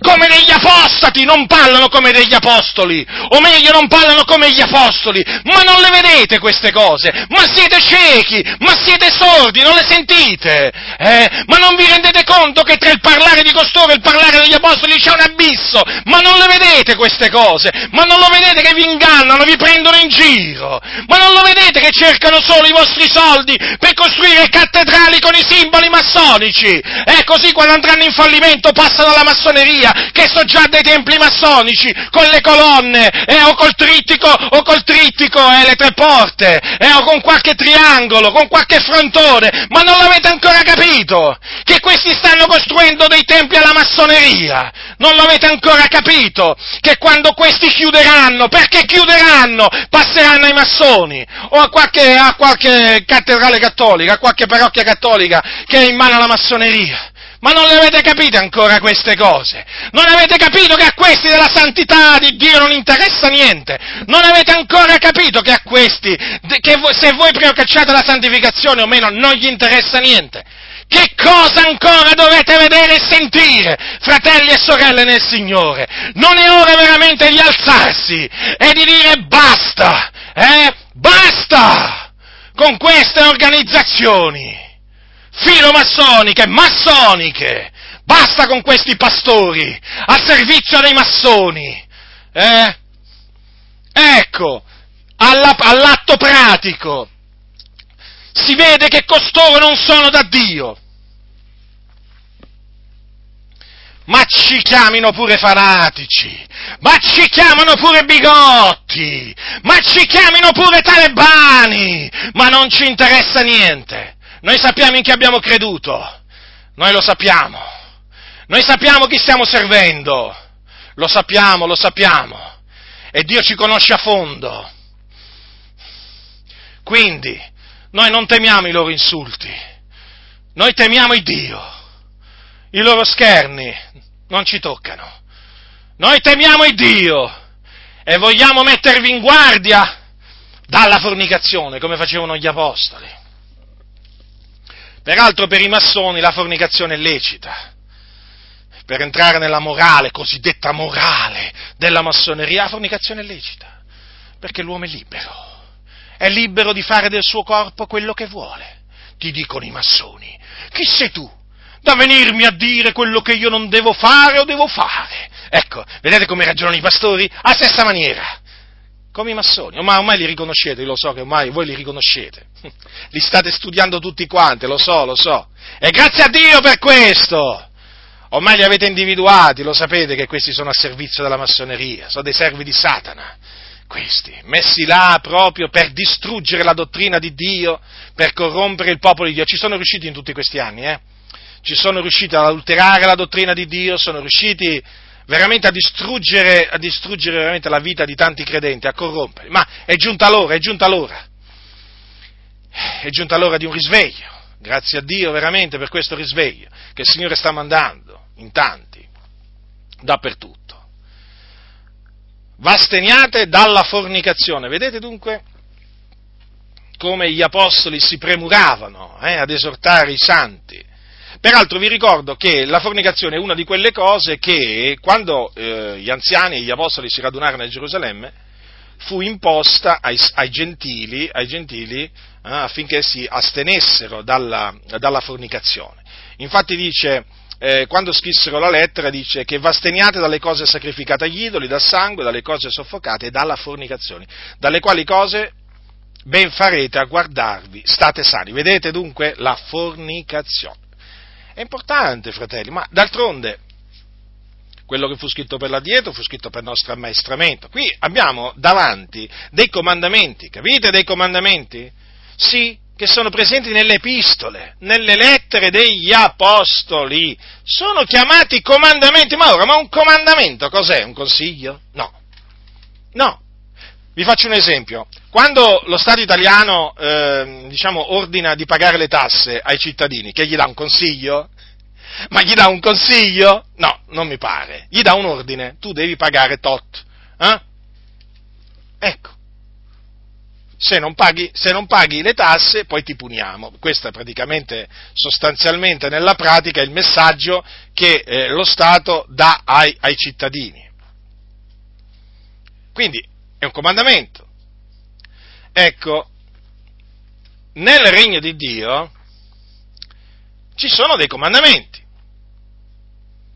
come degli apostati, non parlano come degli apostoli, o meglio non parlano come gli apostoli, ma non le vedete queste cose, ma siete ciechi, ma siete sordi, non le sentite, eh? ma non vi rendete conto che tra il parlare di costoro e il parlare degli apostoli c'è un abisso, ma non le vedete queste cose, ma non lo vedete che vi ingannano, vi prendono in giro, ma non lo vedete che cercano solo i vostri soldi per costruire cattedrali con i simboli massonici, eh, così quando andranno in fallimento passano alla massoneria, che so già dei templi massonici, con le colonne, eh, o col trittico, o col trittico eh, le tre porte, eh, o con qualche triangolo, con qualche frontone, ma non l'avete ancora capito? Che questi stanno costruendo dei templi alla massoneria, non l'avete ancora capito? Che quando questi chiuderanno, perché chiuderanno? Passeranno ai massoni, o a qualche, a qualche cattedrale cattolica, a qualche parrocchia cattolica che è in mano alla massoneria. Ma non le avete capite ancora queste cose? Non avete capito che a questi della santità di Dio non interessa niente? Non avete ancora capito che a questi, che se voi procacciate la santificazione o meno, non gli interessa niente? Che cosa ancora dovete vedere e sentire, fratelli e sorelle nel Signore? Non è ora veramente di alzarsi e di dire basta, eh? Basta con queste organizzazioni filomassoniche, massoniche. Basta con questi pastori al servizio dei massoni. Eh? Ecco, alla, all'atto pratico si vede che costoro non sono da Dio. Ma ci chiamino pure fanatici, ma ci chiamano pure bigotti, ma ci chiamino pure talebani, ma non ci interessa niente. Noi sappiamo in chi abbiamo creduto, noi lo sappiamo, noi sappiamo chi stiamo servendo, lo sappiamo, lo sappiamo, e Dio ci conosce a fondo. Quindi, noi non temiamo i loro insulti, noi temiamo il Dio. I loro scherni non ci toccano. Noi temiamo il Dio e vogliamo mettervi in guardia dalla fornicazione, come facevano gli apostoli. Peraltro per i massoni la fornicazione è lecita. Per entrare nella morale, cosiddetta morale della massoneria, la fornicazione è lecita. Perché l'uomo è libero. È libero di fare del suo corpo quello che vuole. Ti dicono i massoni. Chi sei tu? Da venirmi a dire quello che io non devo fare o devo fare. Ecco, vedete come ragionano i pastori? Alla stessa maniera come i massoni, ormai, ormai, li riconoscete, lo so che ormai voi li riconoscete, li state studiando tutti quanti, lo so, lo so, e grazie a Dio per questo, ormai li avete individuati, lo sapete che questi sono a servizio della massoneria, sono dei servi di Satana, questi, messi là proprio per distruggere la dottrina di Dio, per corrompere il popolo di Dio, ci sono riusciti in tutti questi anni, eh? ci sono riusciti ad adulterare la dottrina di Dio, sono riusciti veramente a distruggere, a distruggere veramente la vita di tanti credenti, a corrompere. Ma è giunta l'ora, è giunta l'ora. È giunta l'ora di un risveglio. Grazie a Dio veramente per questo risveglio che il Signore sta mandando in tanti, dappertutto. Vasteniate dalla fornicazione. Vedete dunque come gli apostoli si premuravano eh, ad esortare i santi Peraltro vi ricordo che la fornicazione è una di quelle cose che quando eh, gli anziani e gli apostoli si radunarono a Gerusalemme fu imposta ai, ai gentili, ai gentili eh, affinché si astenessero dalla, dalla fornicazione. Infatti dice, eh, quando scrissero la lettera, dice che vasteniate dalle cose sacrificate agli idoli, dal sangue, dalle cose soffocate e dalla fornicazione, dalle quali cose ben farete a guardarvi, state sani. Vedete dunque la fornicazione. È importante, fratelli, ma d'altronde quello che fu scritto per l'addietro fu scritto per nostro ammaestramento. Qui abbiamo davanti dei comandamenti, capite dei comandamenti? Sì, che sono presenti nelle epistole, nelle lettere degli apostoli. Sono chiamati comandamenti, ma ora, ma un comandamento cos'è? Un consiglio? No. No. Vi faccio un esempio. Quando lo Stato italiano eh, diciamo, ordina di pagare le tasse ai cittadini, che gli dà un consiglio? Ma gli dà un consiglio? No, non mi pare. Gli dà un ordine, tu devi pagare tot. Eh? Ecco. Se non, paghi, se non, paghi, le tasse, poi ti puniamo. Questo è praticamente, sostanzialmente, nella pratica, il messaggio che eh, lo Stato dà ai, ai cittadini. Quindi è un comandamento. Ecco, nel regno di Dio ci sono dei comandamenti.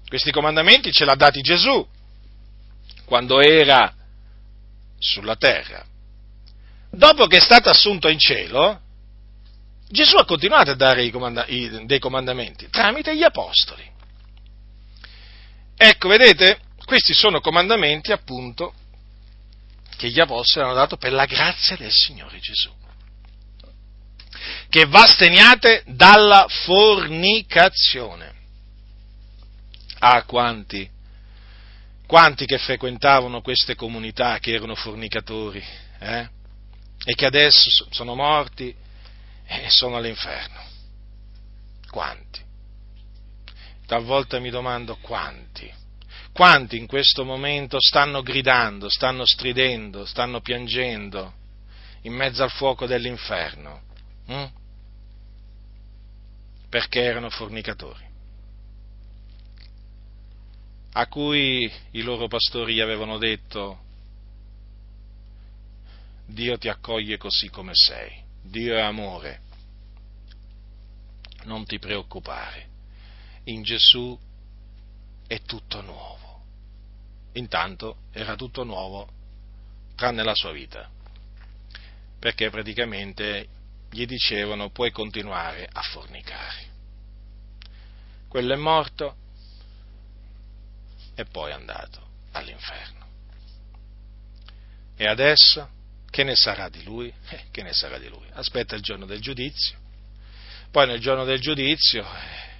Questi comandamenti ce l'ha dati Gesù quando era sulla terra. Dopo che è stato assunto in cielo, Gesù ha continuato a dare comanda- i, dei comandamenti tramite gli apostoli. Ecco, vedete, questi sono comandamenti appunto che gli apostoli hanno dato per la grazia del Signore Gesù. Che vasteniate dalla fornicazione. Ah, quanti, quanti che frequentavano queste comunità che erano fornicatori, eh? E che adesso sono morti e sono all'inferno. Quanti? Talvolta mi domando quanti quanti in questo momento stanno gridando, stanno stridendo, stanno piangendo in mezzo al fuoco dell'inferno? Hm? Perché erano fornicatori, a cui i loro pastori gli avevano detto Dio ti accoglie così come sei, Dio è amore, non ti preoccupare, in Gesù è tutto nuovo intanto era tutto nuovo tranne la sua vita, perché praticamente gli dicevano puoi continuare a fornicare. Quello è morto e poi è andato all'inferno. E adesso che ne sarà di lui? Eh, che ne sarà di lui? Aspetta il giorno del giudizio, poi nel giorno del giudizio eh,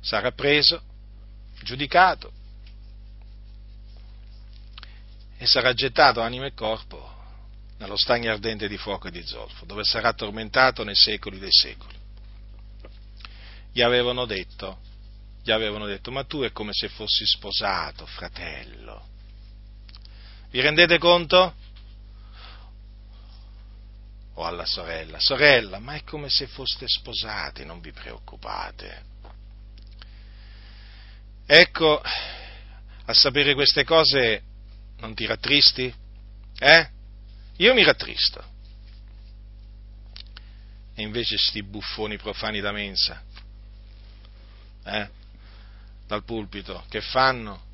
sarà preso, giudicato e sarà gettato anima e corpo nello stagno ardente di fuoco e di zolfo, dove sarà tormentato nei secoli dei secoli. Gli avevano detto, gli avevano detto, ma tu è come se fossi sposato, fratello. Vi rendete conto? O alla sorella, sorella, ma è come se foste sposati, non vi preoccupate. Ecco, a sapere queste cose non ti rattristi? Eh? Io mi rattristo. E invece sti buffoni profani da mensa, eh? Dal pulpito, che fanno?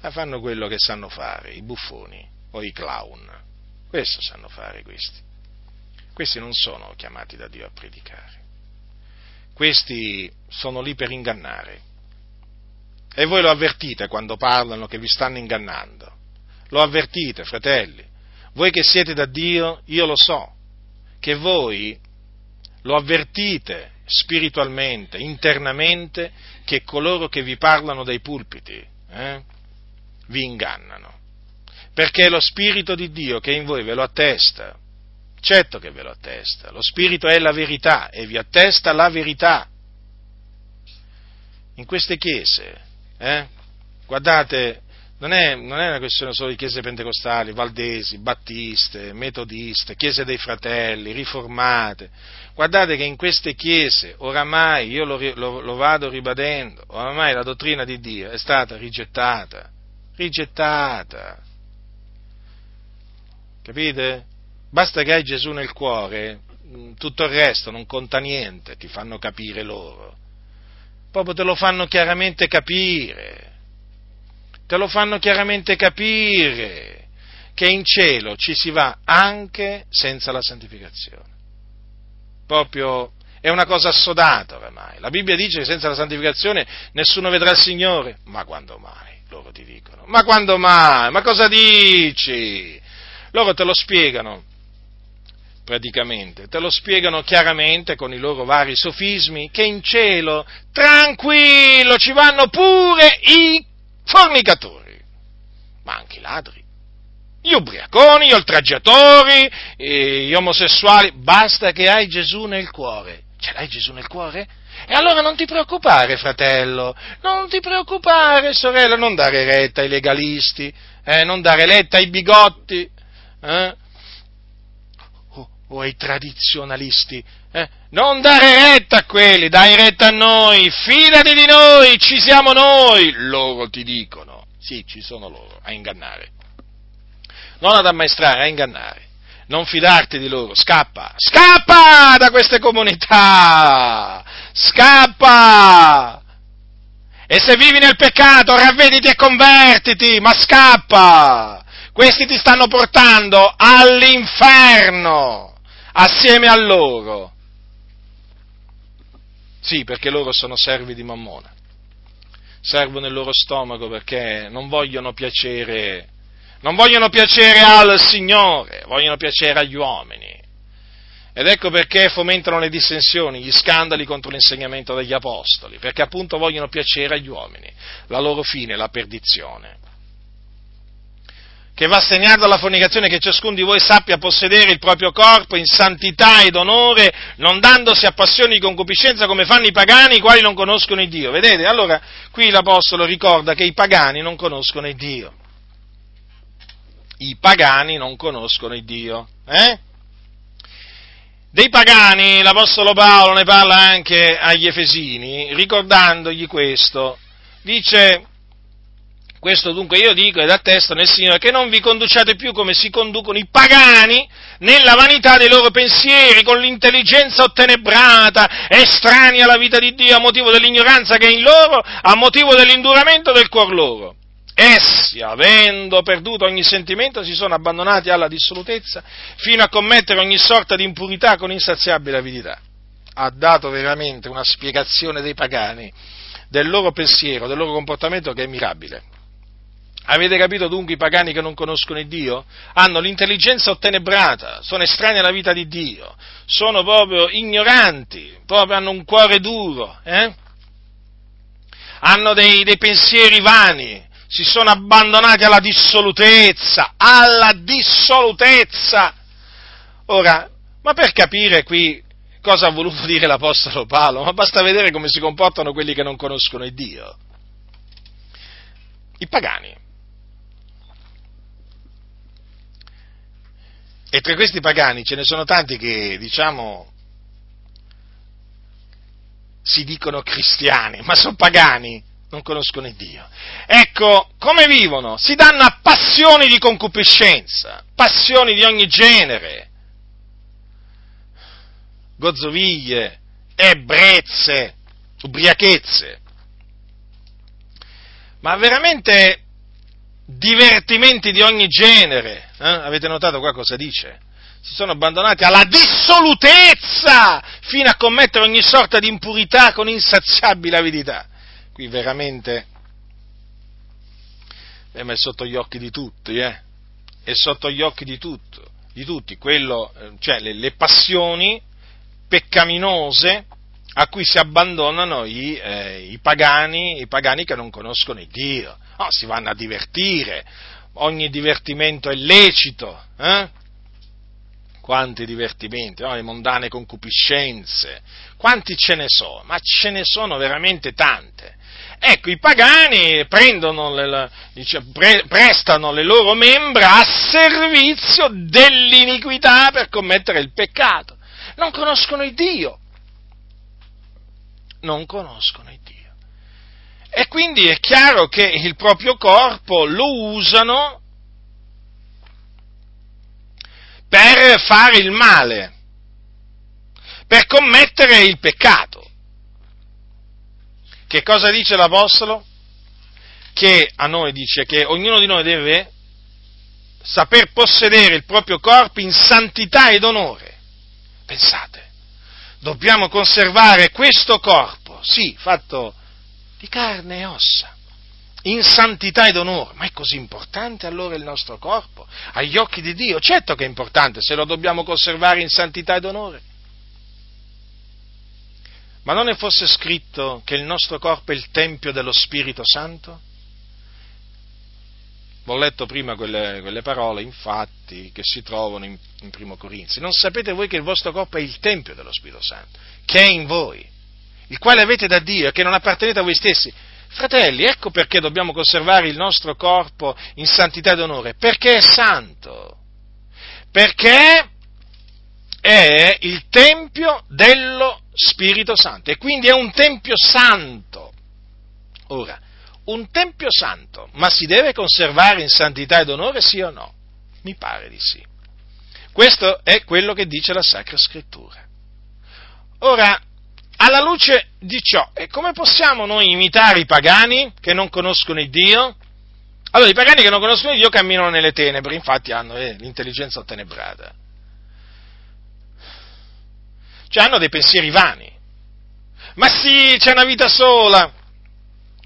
Eh, fanno quello che sanno fare, i buffoni o i clown. Questo sanno fare questi. Questi non sono chiamati da Dio a predicare. Questi sono lì per ingannare e voi lo avvertite quando parlano che vi stanno ingannando. Lo avvertite, fratelli. Voi che siete da Dio, io lo so, che voi lo avvertite spiritualmente, internamente, che coloro che vi parlano dai pulpiti eh, vi ingannano. Perché lo Spirito di Dio che in voi ve lo attesta. Certo che ve lo attesta. Lo Spirito è la verità e vi attesta la verità. In queste chiese eh? Guardate, non è, non è, una questione solo di chiese pentecostali, valdesi, battiste, metodiste, chiese dei fratelli, riformate. Guardate che in queste chiese, oramai, io lo, lo, lo vado ribadendo, oramai la dottrina di Dio è stata rigettata, rigettata. Capite? Basta che hai Gesù nel cuore, tutto il resto non conta niente, ti fanno capire loro proprio te lo fanno chiaramente capire, te lo fanno chiaramente capire che in cielo ci si va anche senza la santificazione. Proprio è una cosa assodata oramai. La Bibbia dice che senza la santificazione nessuno vedrà il Signore. Ma quando mai? Loro ti dicono. Ma quando mai? Ma cosa dici? Loro te lo spiegano praticamente, te lo spiegano chiaramente con i loro vari sofismi, che in cielo, tranquillo, ci vanno pure i fornicatori, ma anche i ladri, gli ubriaconi, gli oltraggiatori, gli omosessuali, basta che hai Gesù nel cuore. Ce l'hai Gesù nel cuore? E allora non ti preoccupare, fratello, non ti preoccupare, sorella, non dare retta ai legalisti, eh, non dare retta ai bigotti, eh, o ai tradizionalisti. Eh? Non dare retta a quelli, dai retta a noi, fidati di noi, ci siamo noi, loro ti dicono. Sì, ci sono loro, a ingannare. Non ad ammaestrare, a ingannare. Non fidarti di loro, scappa, scappa da queste comunità, scappa! E se vivi nel peccato, ravvediti e convertiti, ma scappa! Questi ti stanno portando all'inferno! Assieme a loro. Sì, perché loro sono servi di Mammona. Servono il loro stomaco perché non vogliono piacere, non vogliono piacere al Signore, vogliono piacere agli uomini. Ed ecco perché fomentano le dissensioni, gli scandali contro l'insegnamento degli apostoli, perché appunto vogliono piacere agli uomini. La loro fine è la perdizione che va segnato dalla fornicazione, che ciascuno di voi sappia possedere il proprio corpo in santità ed onore, non dandosi a passioni di concupiscenza come fanno i pagani, i quali non conoscono il Dio. Vedete? Allora, qui l'Apostolo ricorda che i pagani non conoscono il Dio. I pagani non conoscono il Dio. Eh? Dei pagani l'Apostolo Paolo ne parla anche agli Efesini, ricordandogli questo. Dice, questo dunque io dico ed attesto nel Signore che non vi conduciate più come si conducono i pagani nella vanità dei loro pensieri, con l'intelligenza ottenebrata, estranei alla vita di Dio a motivo dell'ignoranza che è in loro, a motivo dell'induramento del cuor loro. Essi, avendo perduto ogni sentimento, si sono abbandonati alla dissolutezza fino a commettere ogni sorta di impurità con insaziabile avidità. Ha dato veramente una spiegazione dei pagani, del loro pensiero, del loro comportamento che è mirabile. Avete capito dunque i pagani che non conoscono il Dio? Hanno l'intelligenza ottenebrata, sono estranei alla vita di Dio, sono proprio ignoranti, proprio hanno un cuore duro, eh? hanno dei, dei pensieri vani, si sono abbandonati alla dissolutezza, alla dissolutezza. Ora, ma per capire qui cosa ha voluto dire l'Apostolo Paolo, ma basta vedere come si comportano quelli che non conoscono il Dio. I pagani. E tra questi pagani ce ne sono tanti che, diciamo, si dicono cristiani, ma sono pagani non conoscono il Dio. Ecco, come vivono? Si danno a passioni di concupiscenza, passioni di ogni genere, gozzoviglie, ebbrezze, ubriachezze, ma veramente divertimenti di ogni genere. Eh? Avete notato qua cosa dice? Si sono abbandonati alla dissolutezza fino a commettere ogni sorta di impurità con insaziabile avidità qui veramente eh, ma è sotto gli occhi di tutti, eh? È sotto gli occhi di, tutto, di tutti, quello, eh, cioè le, le, passioni peccaminose a cui si abbandonano i, eh, i, pagani, i pagani che non conoscono il Dio. Oh, si vanno a divertire, ogni divertimento è lecito, eh? quanti divertimenti, no? le mondane concupiscenze, quanti ce ne sono, ma ce ne sono veramente tante. Ecco, i pagani le, dice, pre, prestano le loro membra a servizio dell'iniquità per commettere il peccato. Non conoscono il Dio. Non conoscono il. E quindi è chiaro che il proprio corpo lo usano per fare il male, per commettere il peccato. Che cosa dice l'Apostolo? Che a noi dice che ognuno di noi deve saper possedere il proprio corpo in santità ed onore. Pensate, dobbiamo conservare questo corpo, sì, fatto di carne e ossa, in santità ed onore. Ma è così importante allora il nostro corpo agli occhi di Dio? Certo che è importante se lo dobbiamo conservare in santità ed onore. Ma non ne fosse scritto che il nostro corpo è il Tempio dello Spirito Santo? Ho letto prima quelle, quelle parole, infatti, che si trovano in, in Primo Corinzi. Non sapete voi che il vostro corpo è il Tempio dello Spirito Santo, che è in voi, il quale avete da Dio e che non appartenete a voi stessi. Fratelli, ecco perché dobbiamo conservare il nostro corpo in santità ed onore, perché è santo, perché è il Tempio dello Spirito Santo e quindi è un Tempio santo. Ora, un Tempio santo, ma si deve conservare in santità ed onore, sì o no? Mi pare di sì. Questo è quello che dice la Sacra Scrittura. Ora, alla luce di ciò, come possiamo noi imitare i pagani che non conoscono il Dio? Allora, i pagani che non conoscono Dio camminano nelle tenebre, infatti hanno eh, l'intelligenza ottenebrata cioè hanno dei pensieri vani. Ma sì, c'è una vita sola,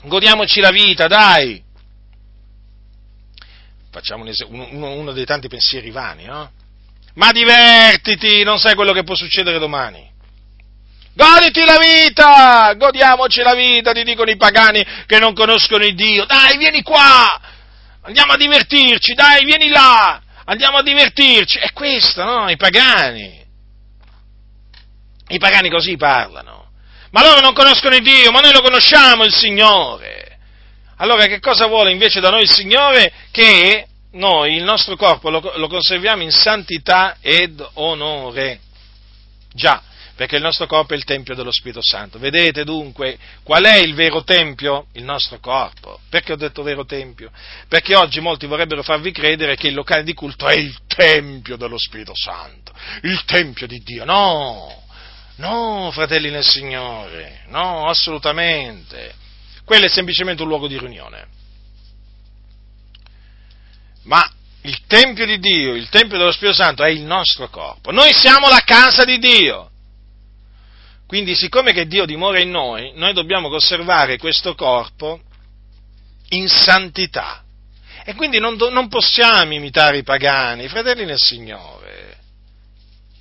godiamoci la vita, dai. Facciamo un es- uno, uno, dei tanti pensieri vani, no? Ma divertiti, non sai quello che può succedere domani. Goditi la vita, godiamoci la vita, ti dicono i pagani che non conoscono il Dio. Dai, vieni qua, andiamo a divertirci, dai, vieni là, andiamo a divertirci. È questo, no? I pagani. I pagani così parlano. Ma loro non conoscono il Dio, ma noi lo conosciamo il Signore. Allora che cosa vuole invece da noi il Signore? Che noi il nostro corpo lo, lo conserviamo in santità ed onore. Già, perché il nostro corpo è il Tempio dello Spirito Santo. Vedete dunque qual è il vero Tempio? Il nostro corpo. Perché ho detto vero Tempio? Perché oggi molti vorrebbero farvi credere che il locale di culto è il Tempio dello Spirito Santo, il Tempio di Dio. No! No, fratelli nel Signore, no, assolutamente. Quello è semplicemente un luogo di riunione. Ma il Tempio di Dio, il Tempio dello Spirito Santo è il nostro corpo. Noi siamo la casa di Dio. Quindi, siccome che Dio dimora in noi, noi dobbiamo conservare questo corpo in santità. E quindi non, non possiamo imitare i pagani, fratelli nel Signore.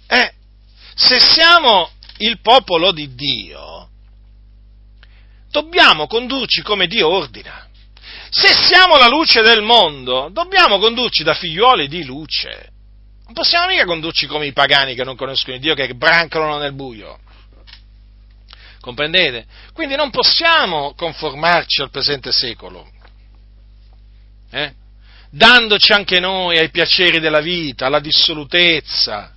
Eh, se siamo il popolo di Dio, dobbiamo condurci come Dio ordina. Se siamo la luce del mondo, dobbiamo condurci da figliuoli di luce. Non possiamo mica condurci come i pagani che non conoscono Dio, che brancolano nel buio. Comprendete? Quindi non possiamo conformarci al presente secolo. Eh? Dandoci anche noi ai piaceri della vita, alla dissolutezza,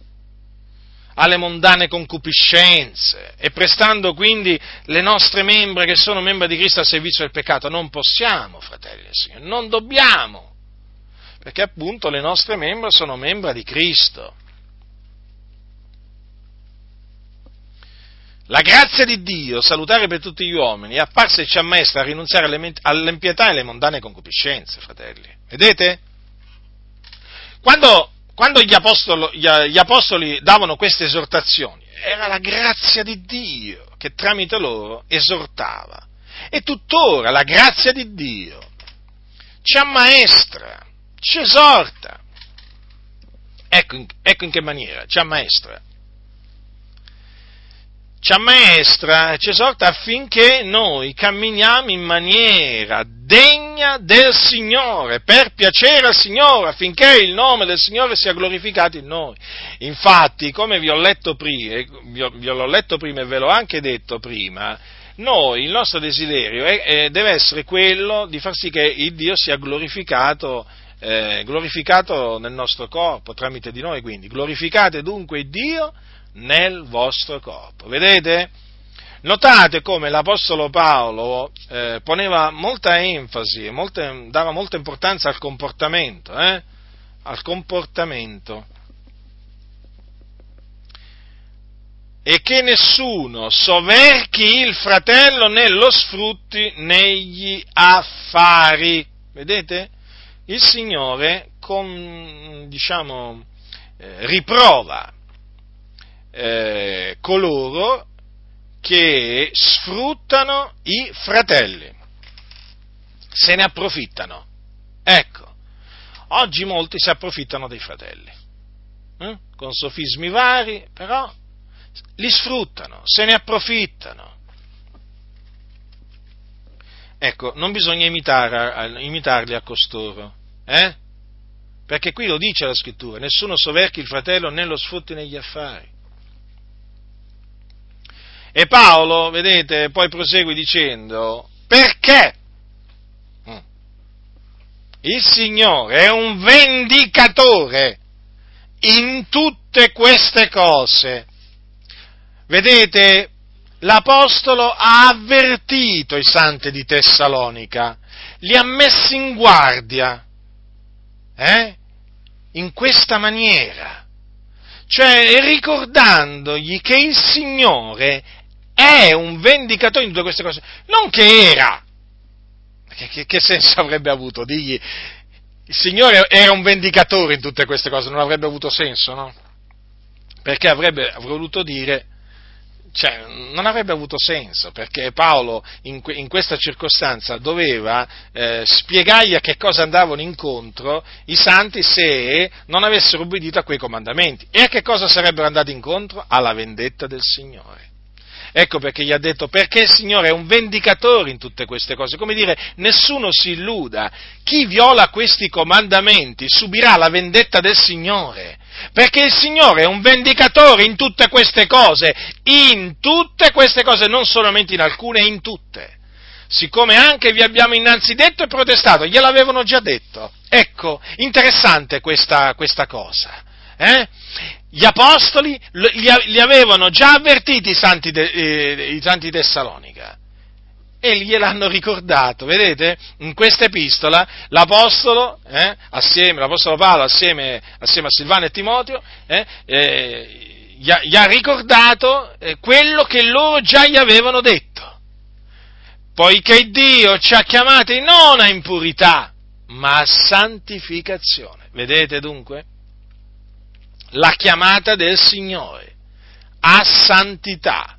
alle mondane concupiscenze e prestando quindi le nostre membra che sono membra di Cristo al servizio del peccato. Non possiamo, fratelli del Signore, non dobbiamo, perché appunto le nostre membra sono membra di Cristo. La grazia di Dio, salutare per tutti gli uomini, è apparsa e ci ammaestra a rinunziare all'impietà e alle mondane concupiscenze, fratelli. Vedete? Quando quando gli apostoli, gli apostoli davano queste esortazioni, era la grazia di Dio che tramite loro esortava. E tuttora la grazia di Dio ci ammaestra, ci esorta. Ecco, ecco in che maniera, ci ammaestra ci ammaestra, ci esorta affinché noi camminiamo in maniera degna del Signore, per piacere al Signore, affinché il nome del Signore sia glorificato in noi. Infatti, come vi ho letto prima, vi, ho, letto prima e ve l'ho anche detto prima, noi, il nostro desiderio è, è, deve essere quello di far sì che il Dio sia glorificato, eh, glorificato nel nostro corpo, tramite di noi quindi. Glorificate dunque Dio nel vostro corpo. Vedete? Notate come l'Apostolo Paolo eh, poneva molta enfasi, molte, dava molta importanza al comportamento, eh? al comportamento. E che nessuno soverchi il fratello nello sfrutti negli affari. Vedete? Il Signore con, diciamo, eh, riprova eh, coloro che sfruttano i fratelli, se ne approfittano. Ecco, oggi molti si approfittano dei fratelli, eh? con sofismi vari, però li sfruttano, se ne approfittano. Ecco, non bisogna imitare, imitarli a costoro, eh? perché qui lo dice la scrittura, nessuno soverchi il fratello né lo sfrutti negli affari. E Paolo, vedete, poi prosegue dicendo, perché mm. il Signore è un vendicatore in tutte queste cose. Vedete, l'Apostolo ha avvertito i santi di Tessalonica, li ha messi in guardia, eh? in questa maniera, cioè ricordandogli che il Signore è un vendicatore in tutte queste cose, non che era. Che, che, che senso avrebbe avuto? Digli, il Signore era un vendicatore in tutte queste cose, non avrebbe avuto senso, no? Perché avrebbe voluto dire, cioè, non avrebbe avuto senso, perché Paolo in, in questa circostanza doveva eh, spiegargli a che cosa andavano incontro i santi se non avessero ubbidito a quei comandamenti. E a che cosa sarebbero andati incontro? Alla vendetta del Signore. Ecco perché gli ha detto perché il Signore è un vendicatore in tutte queste cose. Come dire, nessuno si illuda. Chi viola questi comandamenti subirà la vendetta del Signore. Perché il Signore è un vendicatore in tutte queste cose, in tutte queste cose, non solamente in alcune, in tutte. Siccome anche vi abbiamo innanzi detto e protestato, gliel'avevano già detto. Ecco, interessante questa, questa cosa. Eh? Gli apostoli li avevano già avvertiti i santi, de, eh, i santi Tessalonica e gliel'hanno ricordato, vedete? In questa epistola l'apostolo, eh, assieme, l'apostolo Paolo assieme, assieme, a Silvano e Timoteo, eh, eh, gli, ha, gli, ha, ricordato eh, quello che loro già gli avevano detto. Poiché Dio ci ha chiamati non a impurità, ma a santificazione. Vedete dunque? La chiamata del Signore a santità,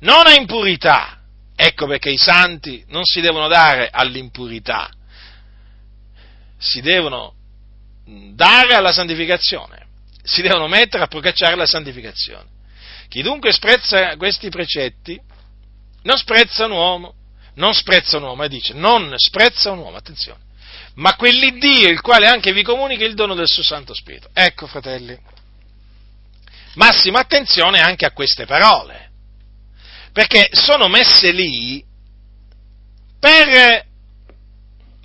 non a impurità. Ecco perché i santi non si devono dare all'impurità, si devono dare alla santificazione, si devono mettere a procacciare la santificazione. Chi dunque sprezza questi precetti non sprezza un uomo, non sprezza un uomo, e dice, non sprezza un uomo, attenzione, ma quell'Iddio il quale anche vi comunica il dono del suo Santo Spirito. Ecco, fratelli, massima attenzione anche a queste parole, perché sono messe lì per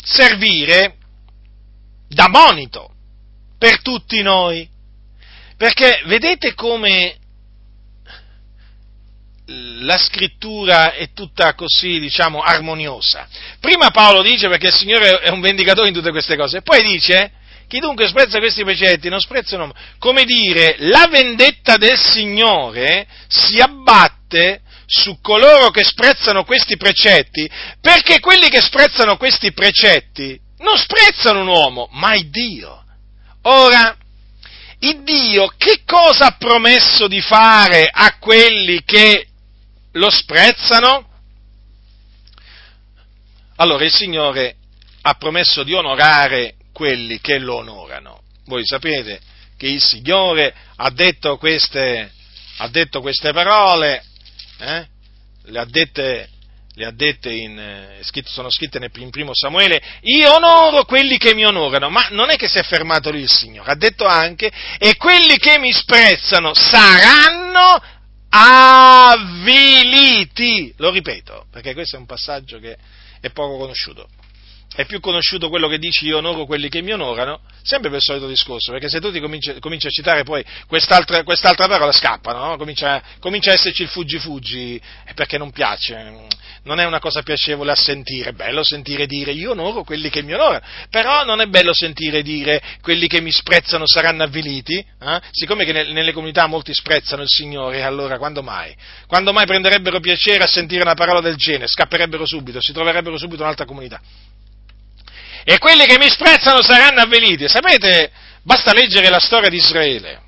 servire da monito per tutti noi. Perché vedete come la scrittura è tutta così, diciamo, armoniosa. Prima Paolo dice perché il Signore è un vendicatore in tutte queste cose, poi dice chi dunque sprezza questi precetti non sprezza un uomo. Come dire, la vendetta del Signore si abbatte su coloro che sprezzano questi precetti, perché quelli che sprezzano questi precetti non sprezzano un uomo, ma il Dio. Ora, il Dio che cosa ha promesso di fare a quelli che lo sprezzano? Allora il Signore ha promesso di onorare quelli che lo onorano. Voi sapete che il Signore ha detto queste, ha detto queste parole, eh? le ha dette le ha dette in, eh, sono scritte in primo Samuele, io onoro quelli che mi onorano, ma non è che si è fermato lì il Signore, ha detto anche, e quelli che mi sprezzano saranno avviliti, lo ripeto, perché questo è un passaggio che è poco conosciuto è più conosciuto quello che dici io onoro quelli che mi onorano, sempre per il solito discorso, perché se tu ti cominci, cominci a citare poi quest'altra, quest'altra parola scappano, no? comincia, comincia, a esserci il fuggi fuggi, perché non piace, non è una cosa piacevole a sentire, è bello sentire dire io onoro quelli che mi onorano, però non è bello sentire dire quelli che mi sprezzano saranno avviliti, eh? siccome che nelle comunità molti sprezzano il Signore, allora quando mai? Quando mai prenderebbero piacere a sentire una parola del genere? Scapperebbero subito, si troverebbero subito un'altra comunità e quelli che mi sprezzano saranno avveliti. Sapete, basta leggere la storia di Israele.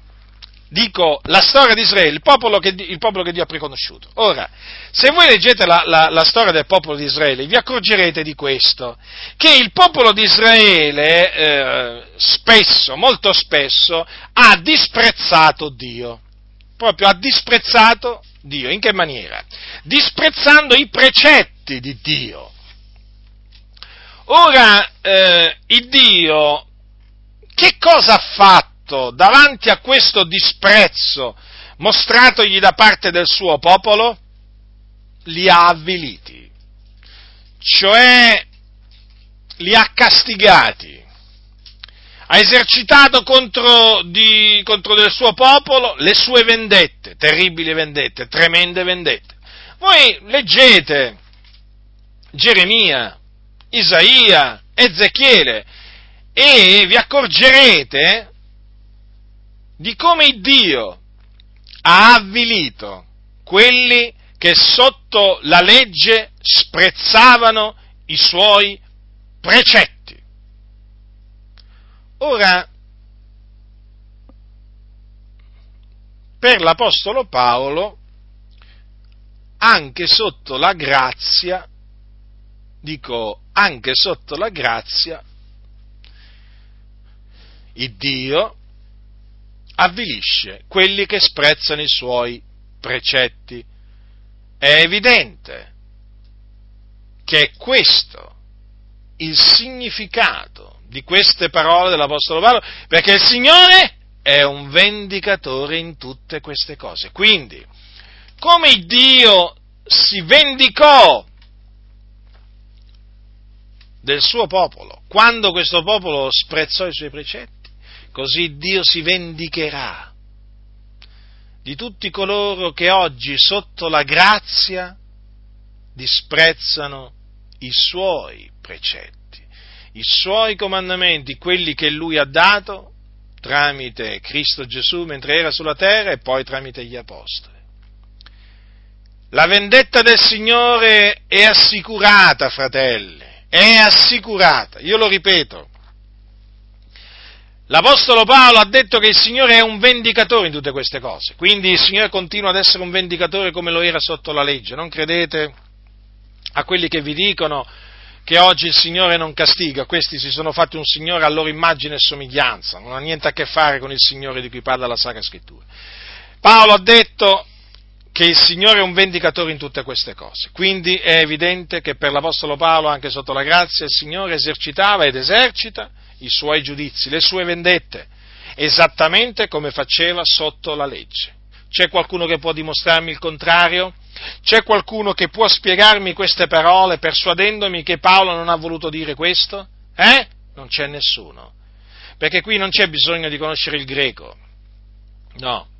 Dico la storia di Israele, il popolo che, il popolo che Dio ha preconosciuto. Ora, se voi leggete la, la, la, storia del popolo di Israele, vi accorgerete di questo, che il popolo di Israele eh, spesso, molto spesso, ha disprezzato Dio. Proprio ha disprezzato Dio. In che maniera? Disprezzando i precetti di Dio. Ora, eh, il Dio che cosa ha fatto davanti a questo disprezzo mostratogli da parte del suo popolo? Li ha avviliti, cioè li ha castigati, ha esercitato contro, di, contro del suo popolo le sue vendette, terribili vendette, tremende vendette. Voi leggete Geremia, Isaia, Ezechiele e vi accorgerete di come Dio ha avvilito quelli che sotto la legge sprezzavano i suoi precetti. Ora, per l'Apostolo Paolo, anche sotto la grazia, dico anche sotto la grazia, il Dio avvilisce quelli che sprezzano i suoi precetti. È evidente che è questo il significato di queste parole dell'Apostolo Paolo, perché il Signore è un vendicatore in tutte queste cose. Quindi, come Dio si vendicò del suo popolo, quando questo popolo sprezzò i suoi precetti, così Dio si vendicherà di tutti coloro che oggi sotto la grazia disprezzano i suoi precetti, i suoi comandamenti, quelli che lui ha dato tramite Cristo Gesù mentre era sulla terra e poi tramite gli apostoli. La vendetta del Signore è assicurata, fratelli è assicurata. Io lo ripeto. L'Apostolo Paolo ha detto che il Signore è un vendicatore in tutte queste cose, quindi il Signore continua ad essere un vendicatore come lo era sotto la legge. Non credete a quelli che vi dicono che oggi il Signore non castiga, questi si sono fatti un Signore a loro immagine e somiglianza, non ha niente a che fare con il Signore di cui parla la Sacra Scrittura. Paolo ha detto che il Signore è un vendicatore in tutte queste cose. Quindi è evidente che per l'Apostolo Paolo, anche sotto la grazia, il Signore esercitava ed esercita i suoi giudizi, le sue vendette, esattamente come faceva sotto la legge. C'è qualcuno che può dimostrarmi il contrario? C'è qualcuno che può spiegarmi queste parole persuadendomi che Paolo non ha voluto dire questo? Eh? Non c'è nessuno. Perché qui non c'è bisogno di conoscere il greco. No.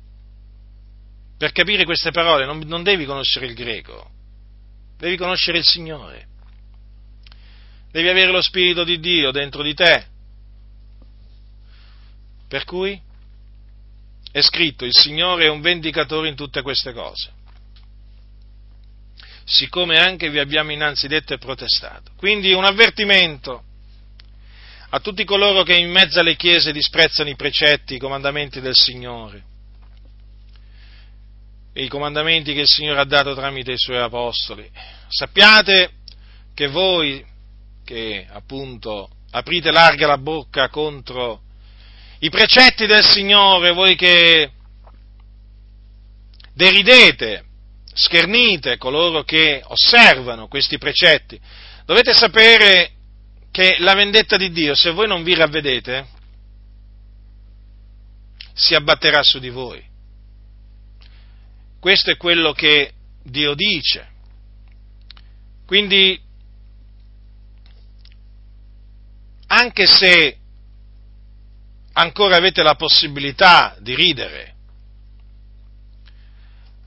Per capire queste parole non, non devi conoscere il greco. Devi conoscere il Signore. Devi avere lo Spirito di Dio dentro di te. Per cui è scritto, il Signore è un vendicatore in tutte queste cose, siccome anche vi abbiamo innanzi detto e protestato. Quindi un avvertimento a tutti coloro che in mezzo alle chiese disprezzano i precetti, i comandamenti del Signore, e i comandamenti che il Signore ha dato tramite i Suoi Apostoli. Sappiate che voi, che appunto aprite larga la bocca contro i precetti del Signore, voi che deridete, schernite coloro che osservano questi precetti, dovete sapere che la vendetta di Dio, se voi non vi ravvedete, si abbatterà su di voi. Questo è quello che Dio dice. Quindi, anche se ancora avete la possibilità di ridere,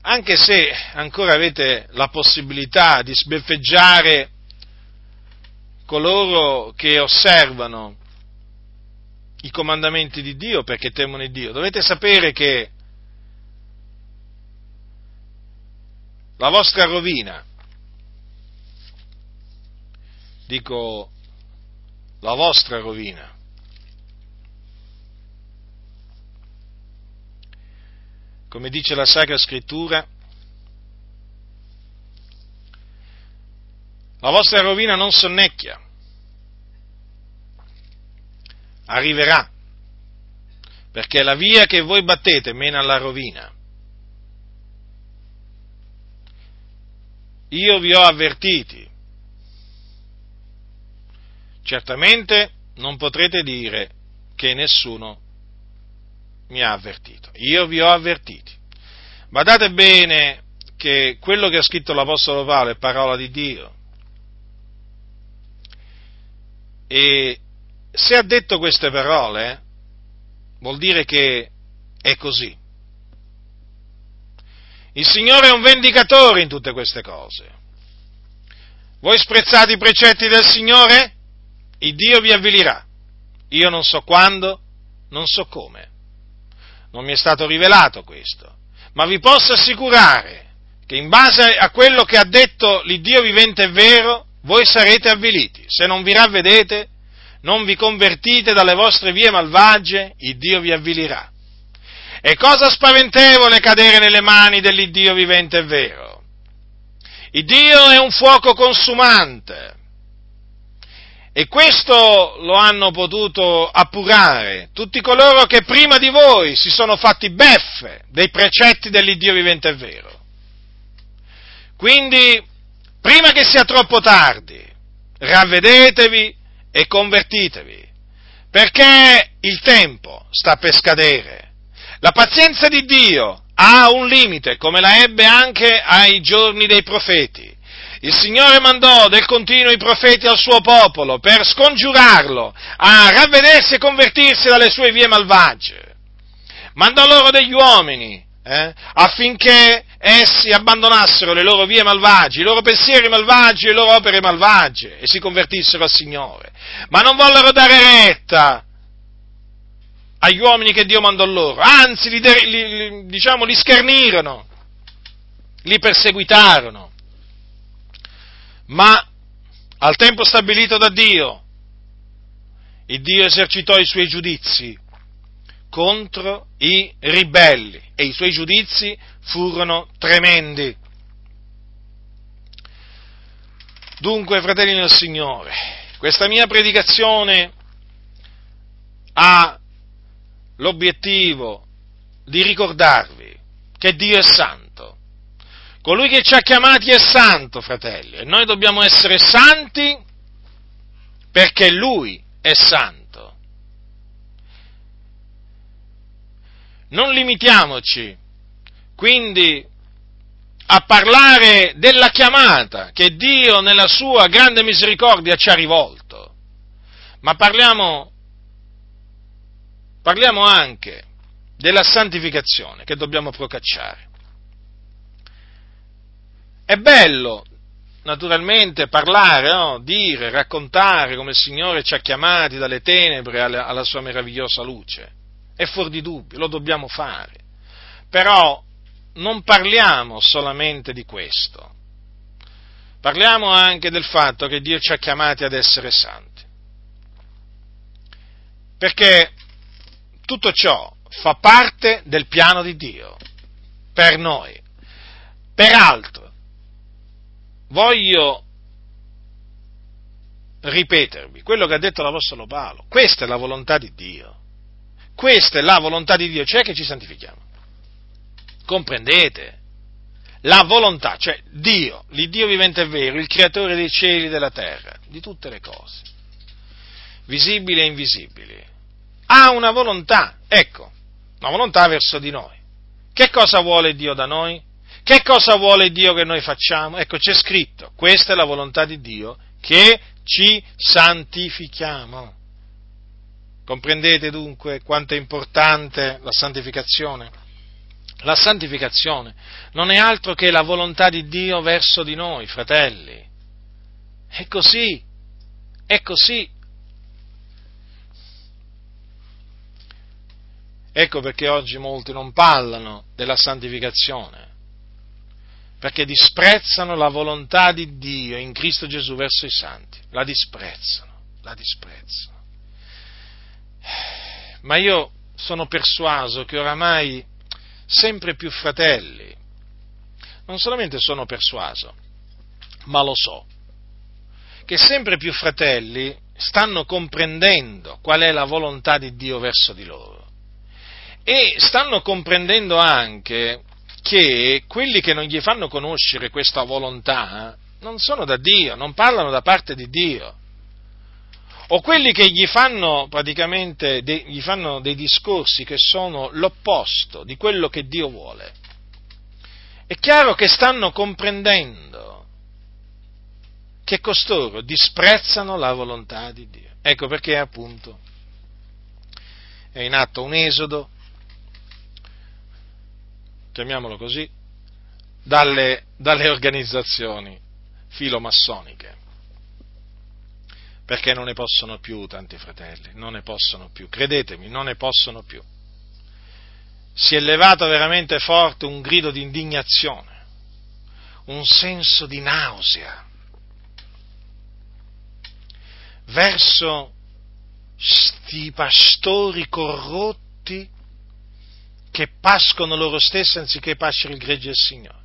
anche se ancora avete la possibilità di sbeffeggiare coloro che osservano i comandamenti di Dio perché temono Dio, dovete sapere che la vostra rovina, dico la vostra rovina, come dice la Sacra Scrittura, la vostra rovina non sonnecchia, arriverà, perché la via che voi battete mena alla rovina. Io vi ho avvertiti. Certamente non potrete dire che nessuno mi ha avvertito. Io vi ho avvertiti. Badate bene che quello che ha scritto l'Apostolo Paolo è parola di Dio. E se ha detto queste parole, vuol dire che è così. Il Signore è un vendicatore in tutte queste cose. Voi sprezzate i precetti del Signore? Il Dio vi avvilirà. Io non so quando, non so come non mi è stato rivelato questo, ma vi posso assicurare che in base a quello che ha detto l'Iddio vivente e vero, voi sarete avviliti. Se non vi ravvedete, non vi convertite dalle vostre vie malvagie, il Dio vi avvilirà. È cosa spaventevole cadere nelle mani dell'Iddio vivente e vero. Il Dio è un fuoco consumante e questo lo hanno potuto appurare tutti coloro che prima di voi si sono fatti beffe dei precetti dell'Iddio vivente e vero. Quindi, prima che sia troppo tardi, ravvedetevi e convertitevi, perché il tempo sta per scadere. La pazienza di Dio ha un limite, come la ebbe anche ai giorni dei profeti. Il Signore mandò del continuo i profeti al suo popolo per scongiurarlo a ravvedersi e convertirsi dalle sue vie malvagie. Mandò loro degli uomini eh, affinché essi abbandonassero le loro vie malvagie, i loro pensieri malvagi, le loro opere malvagie e si convertissero al Signore. Ma non vollero dare retta agli uomini che Dio mandò loro, anzi li, li, diciamo, li schernirono, li perseguitarono. Ma al tempo stabilito da Dio, il Dio esercitò i suoi giudizi contro i ribelli e i suoi giudizi furono tremendi. Dunque, fratelli del Signore, questa mia predicazione ha l'obiettivo di ricordarvi che Dio è santo Colui che ci ha chiamati è santo, fratelli, e noi dobbiamo essere santi perché Lui è santo. Non limitiamoci quindi a parlare della chiamata che Dio nella sua grande misericordia ci ha rivolto, ma parliamo, parliamo anche della santificazione che dobbiamo procacciare. È bello, naturalmente, parlare, no? dire, raccontare come il Signore ci ha chiamati dalle tenebre alla, alla sua meravigliosa luce. È fuori di dubbio, lo dobbiamo fare. Però non parliamo solamente di questo, parliamo anche del fatto che Dio ci ha chiamati ad essere santi. Perché tutto ciò fa parte del piano di Dio per noi. Peraltro, voglio ripetervi quello che ha detto l'Apostolo Paolo. Questa è la volontà di Dio. Questa è la volontà di Dio, cioè che ci santifichiamo. Comprendete? La volontà, cioè Dio, l'Iddio vivente e vero, il creatore dei cieli e della terra, di tutte le cose, visibili e invisibili, ha una volontà, ecco, una volontà verso di noi. Che cosa vuole Dio da noi? Che cosa vuole Dio che noi facciamo? Ecco, c'è scritto, questa è la volontà di Dio, che ci santifichiamo. Comprendete dunque quanto è importante la santificazione? La santificazione non è altro che la volontà di Dio verso di noi, fratelli. È così, è così. Ecco perché oggi molti non parlano della santificazione, perché disprezzano la volontà di Dio in Cristo Gesù verso i santi, la disprezzano, la disprezzano. Ma io sono persuaso che oramai sempre più fratelli. Non solamente sono persuaso, ma lo so, che sempre più fratelli stanno comprendendo qual è la volontà di Dio verso di loro e stanno comprendendo anche che quelli che non gli fanno conoscere questa volontà non sono da Dio, non parlano da parte di Dio o quelli che gli fanno praticamente de, gli fanno dei discorsi che sono l'opposto di quello che Dio vuole, è chiaro che stanno comprendendo che costoro disprezzano la volontà di Dio. Ecco perché appunto è in atto un esodo, chiamiamolo così, dalle, dalle organizzazioni filomassoniche perché non ne possono più tanti fratelli, non ne possono più, credetemi, non ne possono più. Si è levato veramente forte un grido di indignazione, un senso di nausea verso sti pastori corrotti che pascono loro stessi anziché pascere il gregge del Signore.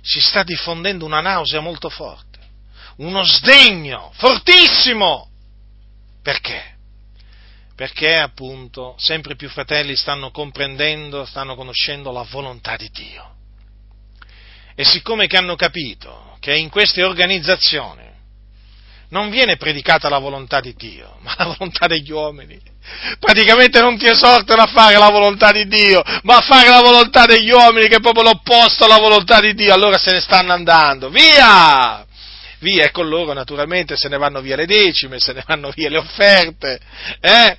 Si sta diffondendo una nausea molto forte uno sdegno fortissimo. Perché? Perché appunto sempre più fratelli stanno comprendendo, stanno conoscendo la volontà di Dio. E siccome che hanno capito che in queste organizzazioni non viene predicata la volontà di Dio, ma la volontà degli uomini. Praticamente non ti esortano a fare la volontà di Dio, ma a fare la volontà degli uomini, che è proprio l'opposto alla volontà di Dio. Allora se ne stanno andando. Via! via e con loro naturalmente se ne vanno via le decime, se ne vanno via le offerte, eh?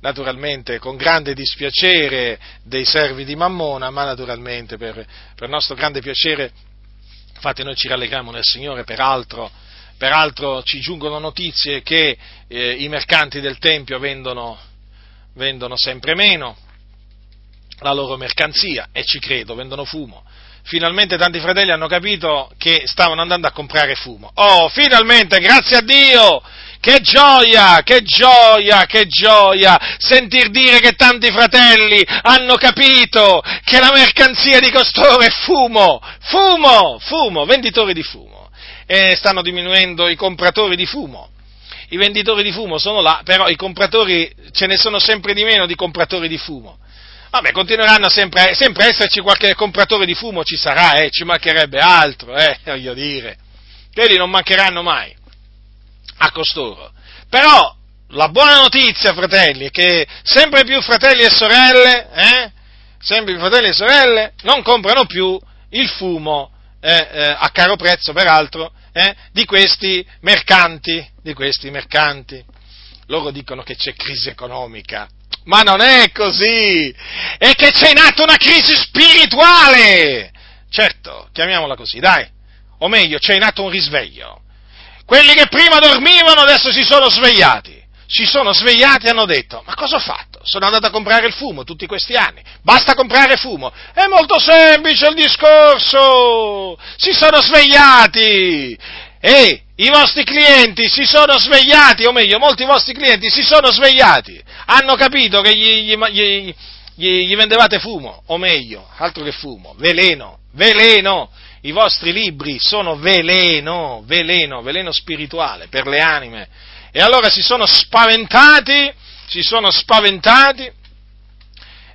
naturalmente con grande dispiacere dei servi di Mammona, ma naturalmente per, per nostro grande piacere, infatti noi ci rallegriamo nel Signore, peraltro, peraltro ci giungono notizie che eh, i mercanti del Tempio vendono, vendono sempre meno la loro mercanzia e ci credo, vendono fumo finalmente tanti fratelli hanno capito che stavano andando a comprare fumo. Oh, finalmente, grazie a Dio! Che gioia, che gioia, che gioia sentir dire che tanti fratelli hanno capito che la mercanzia di costoro è fumo, fumo, fumo, venditori di fumo. E stanno diminuendo i compratori di fumo. I venditori di fumo sono là, però i compratori ce ne sono sempre di meno di compratori di fumo. Vabbè, continueranno sempre, sempre a esserci qualche compratore di fumo, ci sarà, eh, ci mancherebbe altro, eh, voglio dire. Quelli non mancheranno mai a costoro. Però la buona notizia, fratelli, è che sempre più fratelli e sorelle, eh, sempre più fratelli e sorelle non comprano più il fumo eh, eh, a caro prezzo, peraltro, eh, di questi mercanti, di questi mercanti. Loro dicono che c'è crisi economica, ma non è così! È che c'è in atto una crisi spirituale! Certo, chiamiamola così, dai. O meglio, c'è in atto un risveglio. Quelli che prima dormivano adesso si sono svegliati. Si sono svegliati e hanno detto, ma cosa ho fatto? Sono andato a comprare il fumo tutti questi anni. Basta comprare fumo. È molto semplice il discorso. Si sono svegliati. E i vostri clienti si sono svegliati, o meglio, molti vostri clienti si sono svegliati. Hanno capito che gli, gli, gli, gli vendevate fumo, o meglio, altro che fumo, veleno, veleno i vostri libri sono veleno, veleno, veleno spirituale per le anime. E allora si sono spaventati, si sono spaventati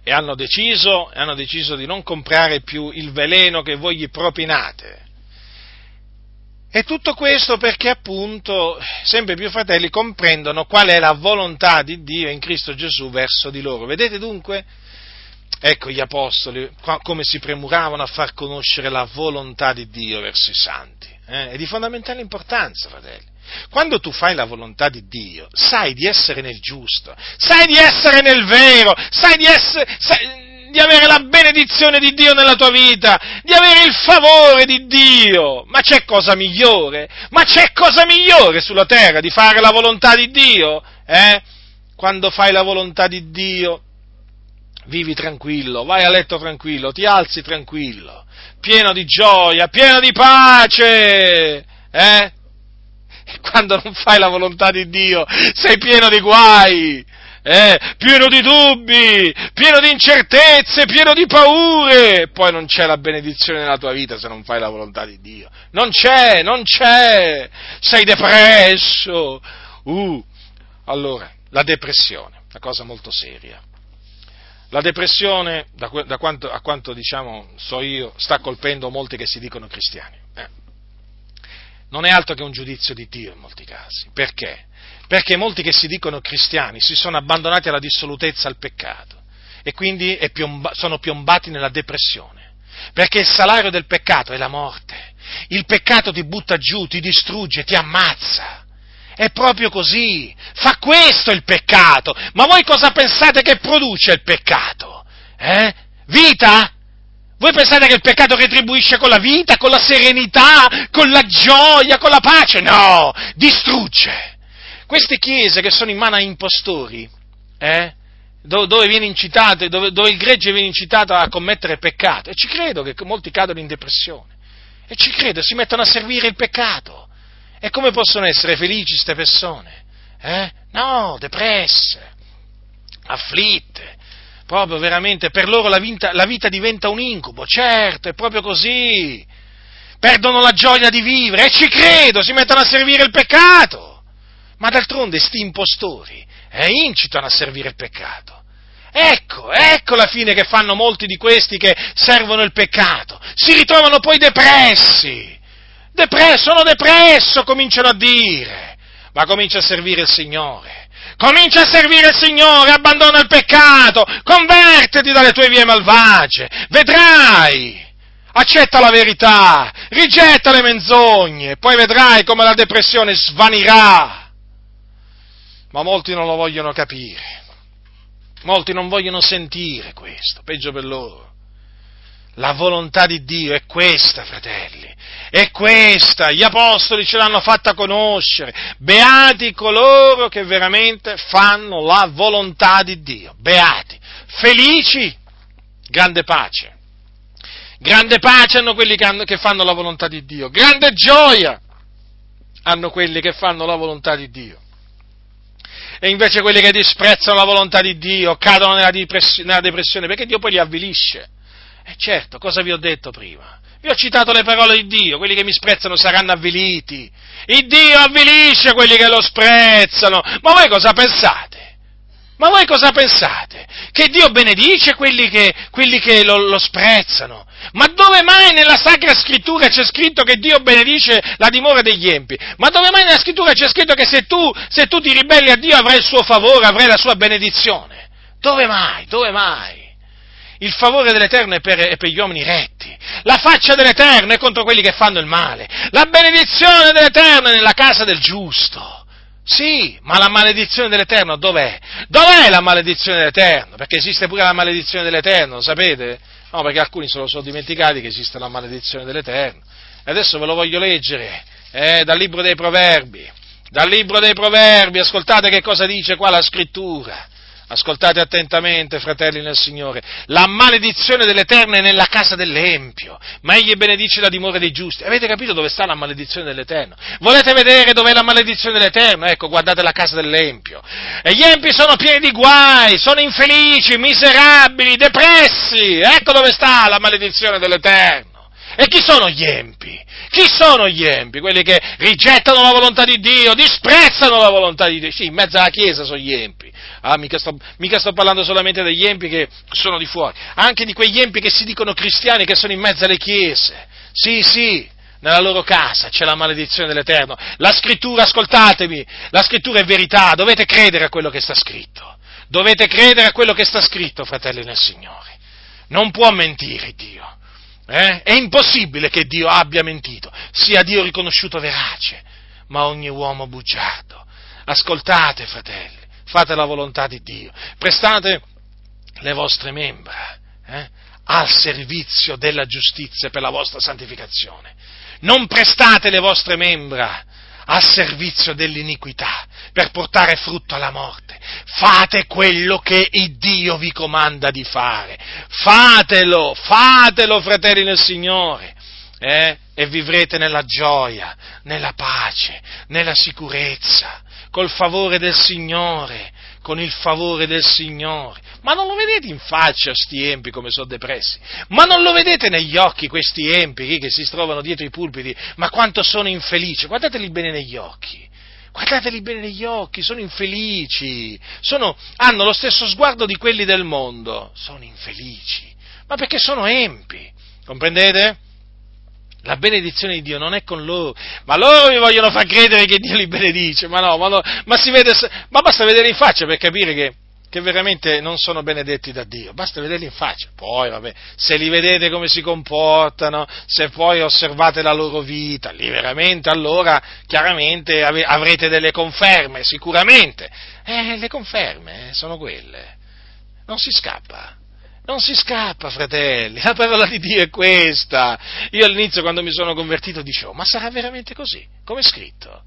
e hanno deciso, hanno deciso di non comprare più il veleno che voi gli propinate. E tutto questo perché appunto sempre più fratelli comprendono qual è la volontà di Dio in Cristo Gesù verso di loro. Vedete dunque? Ecco gli apostoli come si premuravano a far conoscere la volontà di Dio verso i santi. Eh? È di fondamentale importanza, fratelli. Quando tu fai la volontà di Dio, sai di essere nel giusto, sai di essere nel vero, sai di, essere, sai di avere la benedizione di Dio nella tua vita, di avere il favore di Dio. Ma c'è cosa migliore? Ma c'è cosa migliore sulla terra di fare la volontà di Dio? Eh? Quando fai la volontà di Dio, vivi tranquillo, vai a letto tranquillo, ti alzi tranquillo, pieno di gioia, pieno di pace, eh? Quando non fai la volontà di Dio, sei pieno di guai, eh? pieno di dubbi, pieno di incertezze, pieno di paure. Poi non c'è la benedizione nella tua vita se non fai la volontà di Dio. Non c'è, non c'è. Sei depresso. Uh, allora, la depressione, una cosa molto seria. La depressione, da, da quanto, a quanto diciamo, so io, sta colpendo molti che si dicono cristiani. Non è altro che un giudizio di Dio in molti casi. Perché? Perché molti che si dicono cristiani si sono abbandonati alla dissolutezza, al peccato e quindi piomba, sono piombati nella depressione. Perché il salario del peccato è la morte. Il peccato ti butta giù, ti distrugge, ti ammazza. È proprio così. Fa questo il peccato. Ma voi cosa pensate che produce il peccato? Eh? Vita? Voi pensate che il peccato retribuisce con la vita, con la serenità, con la gioia, con la pace? No, distrugge. Queste chiese che sono in mano a impostori, eh? dove, viene incitato, dove, dove il gregge viene incitato a commettere peccato, e ci credo che molti cadono in depressione, e ci credo, si mettono a servire il peccato, e come possono essere felici queste persone? Eh? No, depresse, afflitte, proprio veramente, per loro la vita, la vita diventa un incubo, certo, è proprio così. Perdono la gioia di vivere e ci credo, si mettono a servire il peccato. Ma d'altronde sti impostori eh, incitano a servire il peccato. Ecco, ecco la fine che fanno molti di questi che servono il peccato. Si ritrovano poi depressi Depresso, sono depresso, cominciano a dire. Ma comincia a servire il Signore. Comincia a servire il Signore, abbandona il peccato, convertiti dalle tue vie malvagie, vedrai. Accetta la verità, rigetta le menzogne, poi vedrai come la depressione svanirà. Ma molti non lo vogliono capire, molti non vogliono sentire questo, peggio per loro. La volontà di Dio è questa, fratelli. È questa, gli apostoli ce l'hanno fatta conoscere. Beati coloro che veramente fanno la volontà di Dio. Beati, felici, grande pace. Grande pace hanno quelli che, fanno la volontà di Dio. Grande gioia hanno quelli che fanno la volontà di Dio. E invece quelli che disprezzano la volontà di Dio cadono nella depressione perché Dio poi li avvilisce. E certo, cosa vi ho detto prima? Vi ho citato le parole di Dio, quelli che mi sprezzano saranno avviliti. Il Dio avvilisce quelli che lo sprezzano. Ma voi cosa pensate? Ma voi cosa pensate? Che Dio benedice quelli che, quelli che lo, lo, sprezzano? Ma dove mai nella Sacra Scrittura c'è scritto che Dio benedice la dimora degli empi? Ma dove mai nella Scrittura c'è scritto che se tu, se tu ti ribelli a Dio avrai il suo favore, avrai la sua benedizione? Dove mai? Dove mai? Il favore dell'Eterno è per, è per, gli uomini retti. La faccia dell'Eterno è contro quelli che fanno il male. La benedizione dell'Eterno è nella casa del giusto. Sì, ma la maledizione dell'Eterno dov'è? Dov'è la maledizione dell'Eterno? Perché esiste pure la maledizione dell'Eterno, lo sapete? No, perché alcuni se lo sono dimenticati che esiste la maledizione dell'Eterno. E adesso ve lo voglio leggere, eh, dal libro dei Proverbi. Dal libro dei Proverbi, ascoltate che cosa dice qua la scrittura. Ascoltate attentamente, fratelli nel Signore. La maledizione dell'Eterno è nella casa dell'Empio, ma egli benedice la dimora dei giusti. Avete capito dove sta la maledizione dell'Eterno? Volete vedere dov'è la maledizione dell'Eterno? Ecco, guardate la casa dell'Empio. E gli Empi sono pieni di guai, sono infelici, miserabili, depressi. Ecco dove sta la maledizione dell'Eterno. E chi sono gli Empi? Chi sono gli empi? Quelli che rigettano la volontà di Dio, disprezzano la volontà di Dio. Sì, in mezzo alla Chiesa sono gli empi. Ah, mica sto, mica sto parlando solamente degli empi che sono di fuori, anche di quegli empi che si dicono cristiani che sono in mezzo alle chiese. Sì, sì, nella loro casa c'è la maledizione dell'Eterno. La scrittura, ascoltatemi, la scrittura è verità, dovete credere a quello che sta scritto. Dovete credere a quello che sta scritto, fratelli nel Signore. Non può mentire Dio. Eh? È impossibile che Dio abbia mentito, sia Dio riconosciuto verace, ma ogni uomo bugiardo. Ascoltate, fratelli, fate la volontà di Dio, prestate le vostre membra eh? al servizio della giustizia per la vostra santificazione. Non prestate le vostre membra al servizio dell'iniquità per portare frutto alla morte. Fate quello che il Dio vi comanda di fare. Fatelo, fatelo, fratelli nel Signore. Eh? E vivrete nella gioia, nella pace, nella sicurezza, col favore del Signore, con il favore del Signore. Ma non lo vedete in faccia sti empi come sono depressi? Ma non lo vedete negli occhi questi empi che si trovano dietro i pulpiti? Ma quanto sono infelici? Guardateli bene negli occhi. Guardateli bene negli occhi, sono infelici, sono, hanno lo stesso sguardo di quelli del mondo, sono infelici, ma perché sono empi, comprendete? La benedizione di Dio non è con loro, ma loro mi vogliono far credere che Dio li benedice, ma no, ma, no, ma, vede, ma basta vedere in faccia per capire che, che, veramente non sono benedetti da Dio, basta vederli in faccia, poi vabbè, se li vedete come si comportano, se poi osservate la loro vita, lì veramente allora chiaramente avrete delle conferme, sicuramente, eh, le conferme sono quelle, non si scappa, non si scappa, fratelli, la parola di Dio è questa. Io all'inizio quando mi sono convertito dicevo, ma sarà veramente così? Come è scritto?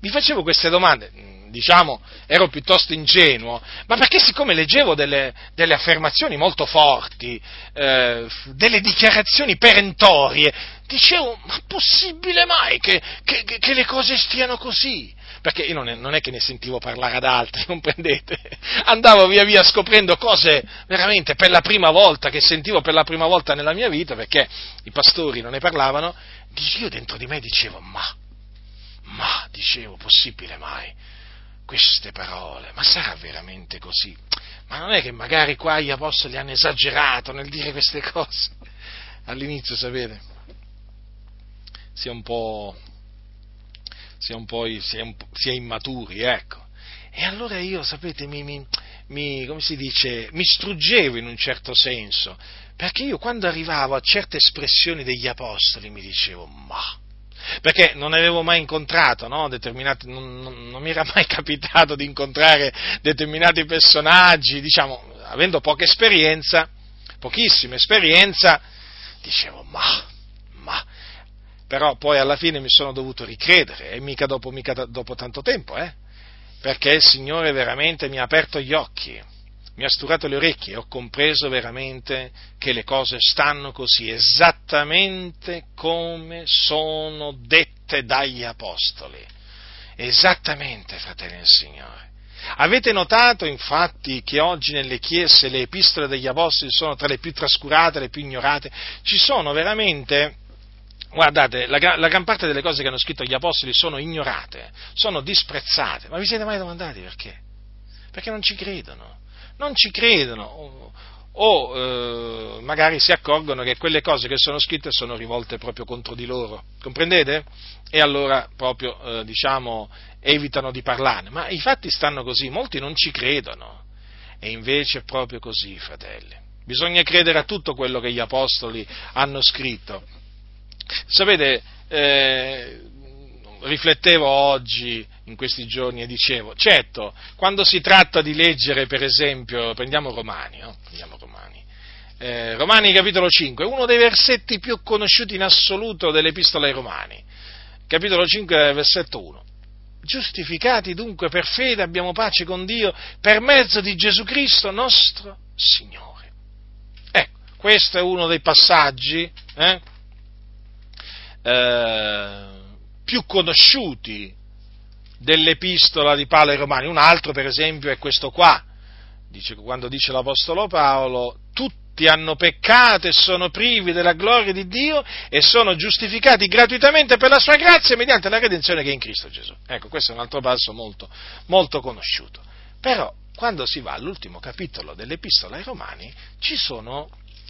Mi facevo queste domande, diciamo, ero piuttosto ingenuo, ma perché siccome leggevo delle, delle affermazioni molto forti, eh, delle dichiarazioni perentorie, dicevo, ma possibile mai che, che, che le cose stiano così? perché io non è, non è, che ne sentivo parlare ad altri, comprendete? Andavo via via scoprendo cose veramente per la prima volta, che sentivo per la prima volta nella mia vita, perché i pastori non ne parlavano, io dentro di me dicevo, ma, ma, dicevo, possibile mai? Queste parole, ma sarà veramente così? Ma non è che magari qua gli apostoli hanno esagerato nel dire queste cose? All'inizio, sapete, si è un po' si è un po', si è un si è immaturi, ecco. E allora io, sapete, mi, mi, mi, come si dice, mi struggevo in un certo senso, perché io quando arrivavo a certe espressioni degli apostoli mi dicevo, ma, perché non avevo mai incontrato, no? non, non, non, mi era mai capitato di incontrare determinati personaggi, diciamo, avendo poca esperienza, pochissima esperienza, dicevo, ma, ma, però poi alla fine mi sono dovuto ricredere, e mica dopo, mica dopo tanto tempo, eh? perché il Signore veramente mi ha aperto gli occhi, mi ha sturato le orecchie e ho compreso veramente che le cose stanno così, esattamente come sono dette dagli Apostoli. Esattamente, fratelli del Signore. Avete notato infatti che oggi nelle chiese le epistole degli Apostoli sono tra le più trascurate, le più ignorate? Ci sono veramente Guardate, la, la, gran parte delle cose che hanno scritto gli apostoli sono ignorate, sono disprezzate. Ma vi siete mai domandati perché? Perché non ci credono, non ci credono. O, eh, magari si accorgono che quelle cose che sono scritte sono rivolte proprio contro di loro, comprendete? E allora proprio, eh, diciamo, evitano di parlarne. Ma i fatti stanno così, molti non ci credono. E invece è proprio così, fratelli. Bisogna credere a tutto quello che gli apostoli hanno scritto. Sapete, eh, riflettevo oggi, in questi giorni, e dicevo, certo, quando si tratta di leggere, per esempio, prendiamo Romani, no? prendiamo Romani, eh, Romani capitolo 5, uno dei versetti più conosciuti in assoluto dell'Epistola ai Romani, capitolo 5, versetto 1. Giustificati dunque per fede abbiamo pace con Dio per mezzo di Gesù Cristo nostro Signore. Ecco, questo è uno dei passaggi eh, eh, più conosciuti dell'epistola di Paolo ai Romani. Un altro, per esempio, è questo qua. Dice, quando dice l'Apostolo Paolo, tutti hanno peccato e sono privi della gloria di Dio e sono giustificati gratuitamente per la sua grazia mediante la redenzione che è in Cristo Gesù. Ecco, questo è un altro passo molto, molto conosciuto. Però, quando si va all'ultimo capitolo dell'Epistola ai Romani, ci sono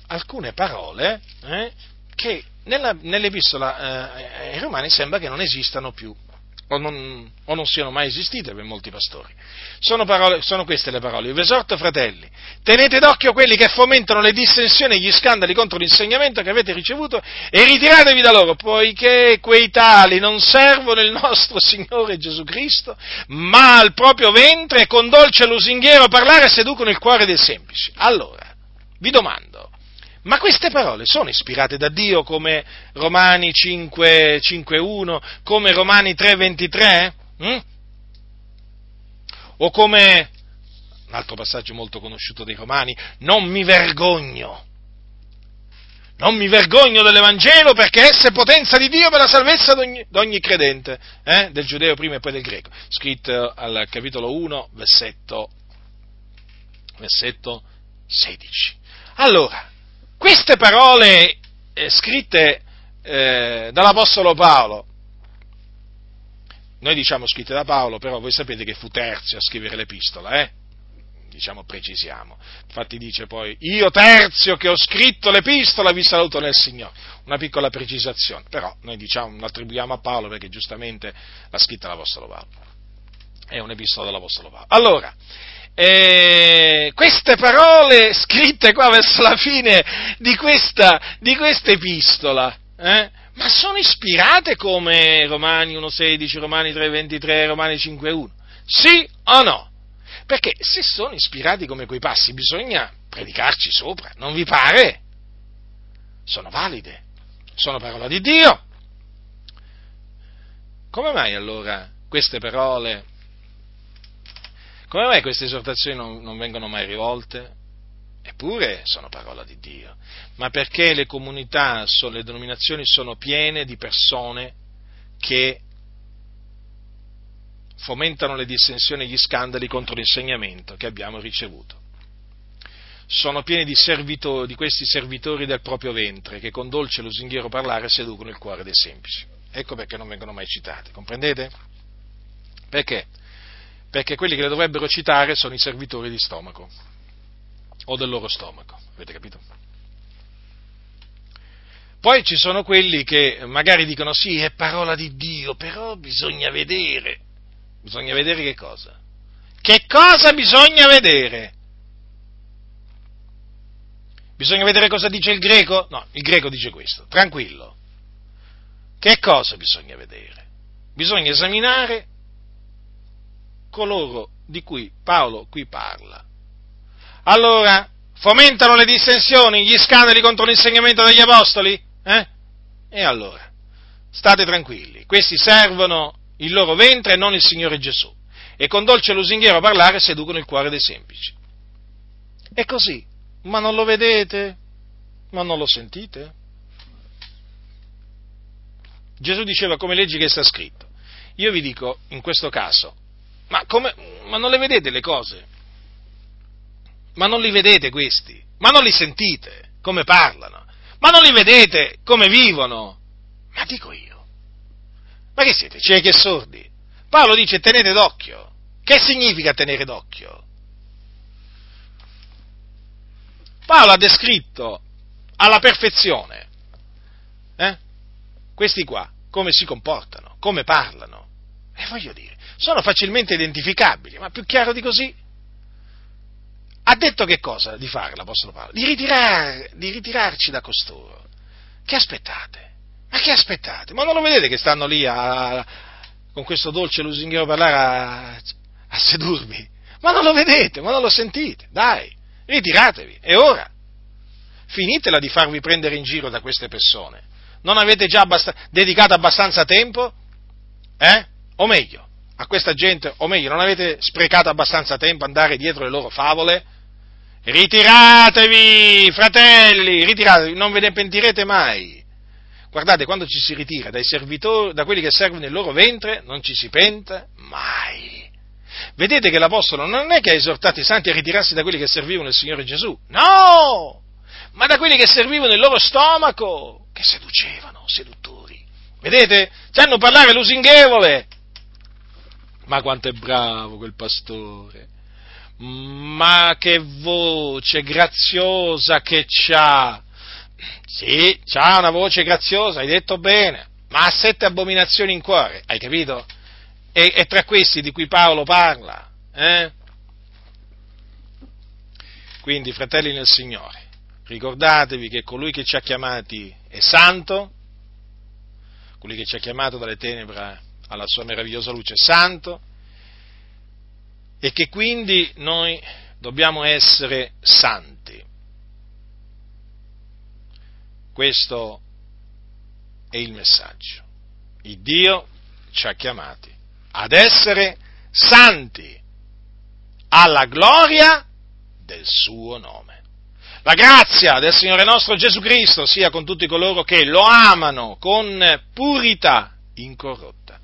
alcune parole eh, che nella, nell'Epistola eh, ai Romani sembra che non esistano più o non, o non, siano mai esistite per molti pastori. Sono, parole, sono queste le parole. Vi esorto, fratelli, tenete d'occhio quelli che fomentano le dissensioni e gli scandali contro l'insegnamento che avete ricevuto e ritiratevi da loro, poiché quei tali non servono il nostro Signore Gesù Cristo, ma al proprio ventre e con dolce lusinghiero parlare seducono il cuore dei semplici. Allora, vi domando, ma queste parole sono ispirate da Dio come Romani 5, 5.1, come Romani 3.23? Hm? O come un altro passaggio molto conosciuto dei Romani, non mi vergogno. Non mi vergogno dell'Evangelo perché essa è potenza di Dio per la salvezza di ogni credente, eh? del giudeo prima e poi del greco. Scritto al capitolo 1, versetto, versetto 16. Allora, queste parole eh, scritte eh, dall'Apostolo Paolo, noi diciamo scritte da Paolo, però voi sapete che fu Terzio a scrivere l'epistola, eh? Diciamo, precisiamo. Infatti dice poi, io Terzio che ho scritto l'epistola vi saluto nel Signore. Una piccola precisazione, però noi diciamo, l'attribuiamo a Paolo perché giustamente l'ha scritta l'Apostolo Paolo. È un'epistola dell'Apostolo Paolo. Allora, eh, queste parole scritte qua verso la fine di questa, di epistola, eh, ma sono ispirate come Romani 1.16, Romani 3.23, Romani 5.1? Sì o no? Perché se sono ispirati come quei passi bisogna predicarci sopra, non vi pare? Sono valide, sono parola di Dio. Come mai allora queste parole come mai queste esortazioni non, non vengono mai rivolte? Eppure sono parola di Dio, ma perché le comunità, le denominazioni sono piene di persone che fomentano le dissensioni e gli scandali contro l'insegnamento che abbiamo ricevuto. Sono pieni di, servitori, di questi servitori del proprio ventre che con dolce lusinghiero parlare seducono il cuore dei semplici. Ecco perché non vengono mai citate, comprendete? Perché? Perché quelli che le dovrebbero citare sono i servitori di stomaco o del loro stomaco, avete capito? Poi ci sono quelli che magari dicono sì, è parola di Dio, però bisogna vedere. Bisogna vedere che cosa? Che cosa bisogna vedere? Bisogna vedere cosa dice il greco? No, il greco dice questo, tranquillo. Che cosa bisogna vedere? Bisogna esaminare coloro di cui Paolo qui parla. Allora, fomentano le dissensioni, gli scandali contro l'insegnamento degli apostoli? Eh? E allora, state tranquilli, questi servono il loro ventre e non il Signore Gesù. E con dolce lusinghiero parlare seducono il cuore dei semplici. È così, ma non lo vedete? Ma non lo sentite? Gesù diceva come leggi che sta scritto. Io vi dico, in questo caso, ma, come, ma non le vedete le cose? Ma non li vedete questi? Ma non li sentite come parlano? Ma non li vedete come vivono? Ma dico io. Ma che siete ciechi e sordi? Paolo dice tenete d'occhio. Che significa tenere d'occhio? Paolo ha descritto alla perfezione eh? questi qua, come si comportano, come parlano. E voglio dire, sono facilmente identificabili, ma più chiaro di così. Ha detto che cosa di fare l'Apostolo Paolo? Di, ritirar, di ritirarci da costoro. Che aspettate? Ma che aspettate? Ma non lo vedete che stanno lì a, con questo dolce lusinghiero parlare a, a sedurvi? Ma non lo vedete, ma non lo sentite? Dai, ritiratevi, è ora. Finitela di farvi prendere in giro da queste persone. Non avete già abbast- dedicato abbastanza tempo? Eh? O meglio, a questa gente, o meglio, non avete sprecato abbastanza tempo andare dietro le loro favole? Ritiratevi, fratelli, ritiratevi, non ve ne pentirete mai. Guardate, quando ci si ritira dai servitori, da quelli che servono il loro ventre, non ci si pente mai. Vedete che l'Apostolo non è che ha esortato i santi a ritirarsi da quelli che servivano il Signore Gesù, no! Ma da quelli che servivano il loro stomaco, che seducevano, seduttori. Vedete? Ci hanno parlare lusinghevole. Ma quanto è bravo quel pastore! Ma che voce graziosa che c'ha! Sì, c'ha una voce graziosa, hai detto bene, ma ha sette abominazioni in cuore, hai capito? E, è tra questi di cui Paolo parla. Eh? Quindi, fratelli nel Signore, ricordatevi che colui che ci ha chiamati è santo, colui che ci ha chiamato dalle tenebre alla sua meravigliosa luce santo, e che quindi noi dobbiamo essere santi. Questo è il messaggio. Il Dio ci ha chiamati ad essere santi alla gloria del suo nome. La grazia del Signore nostro Gesù Cristo sia con tutti coloro che lo amano con purità incorrotta.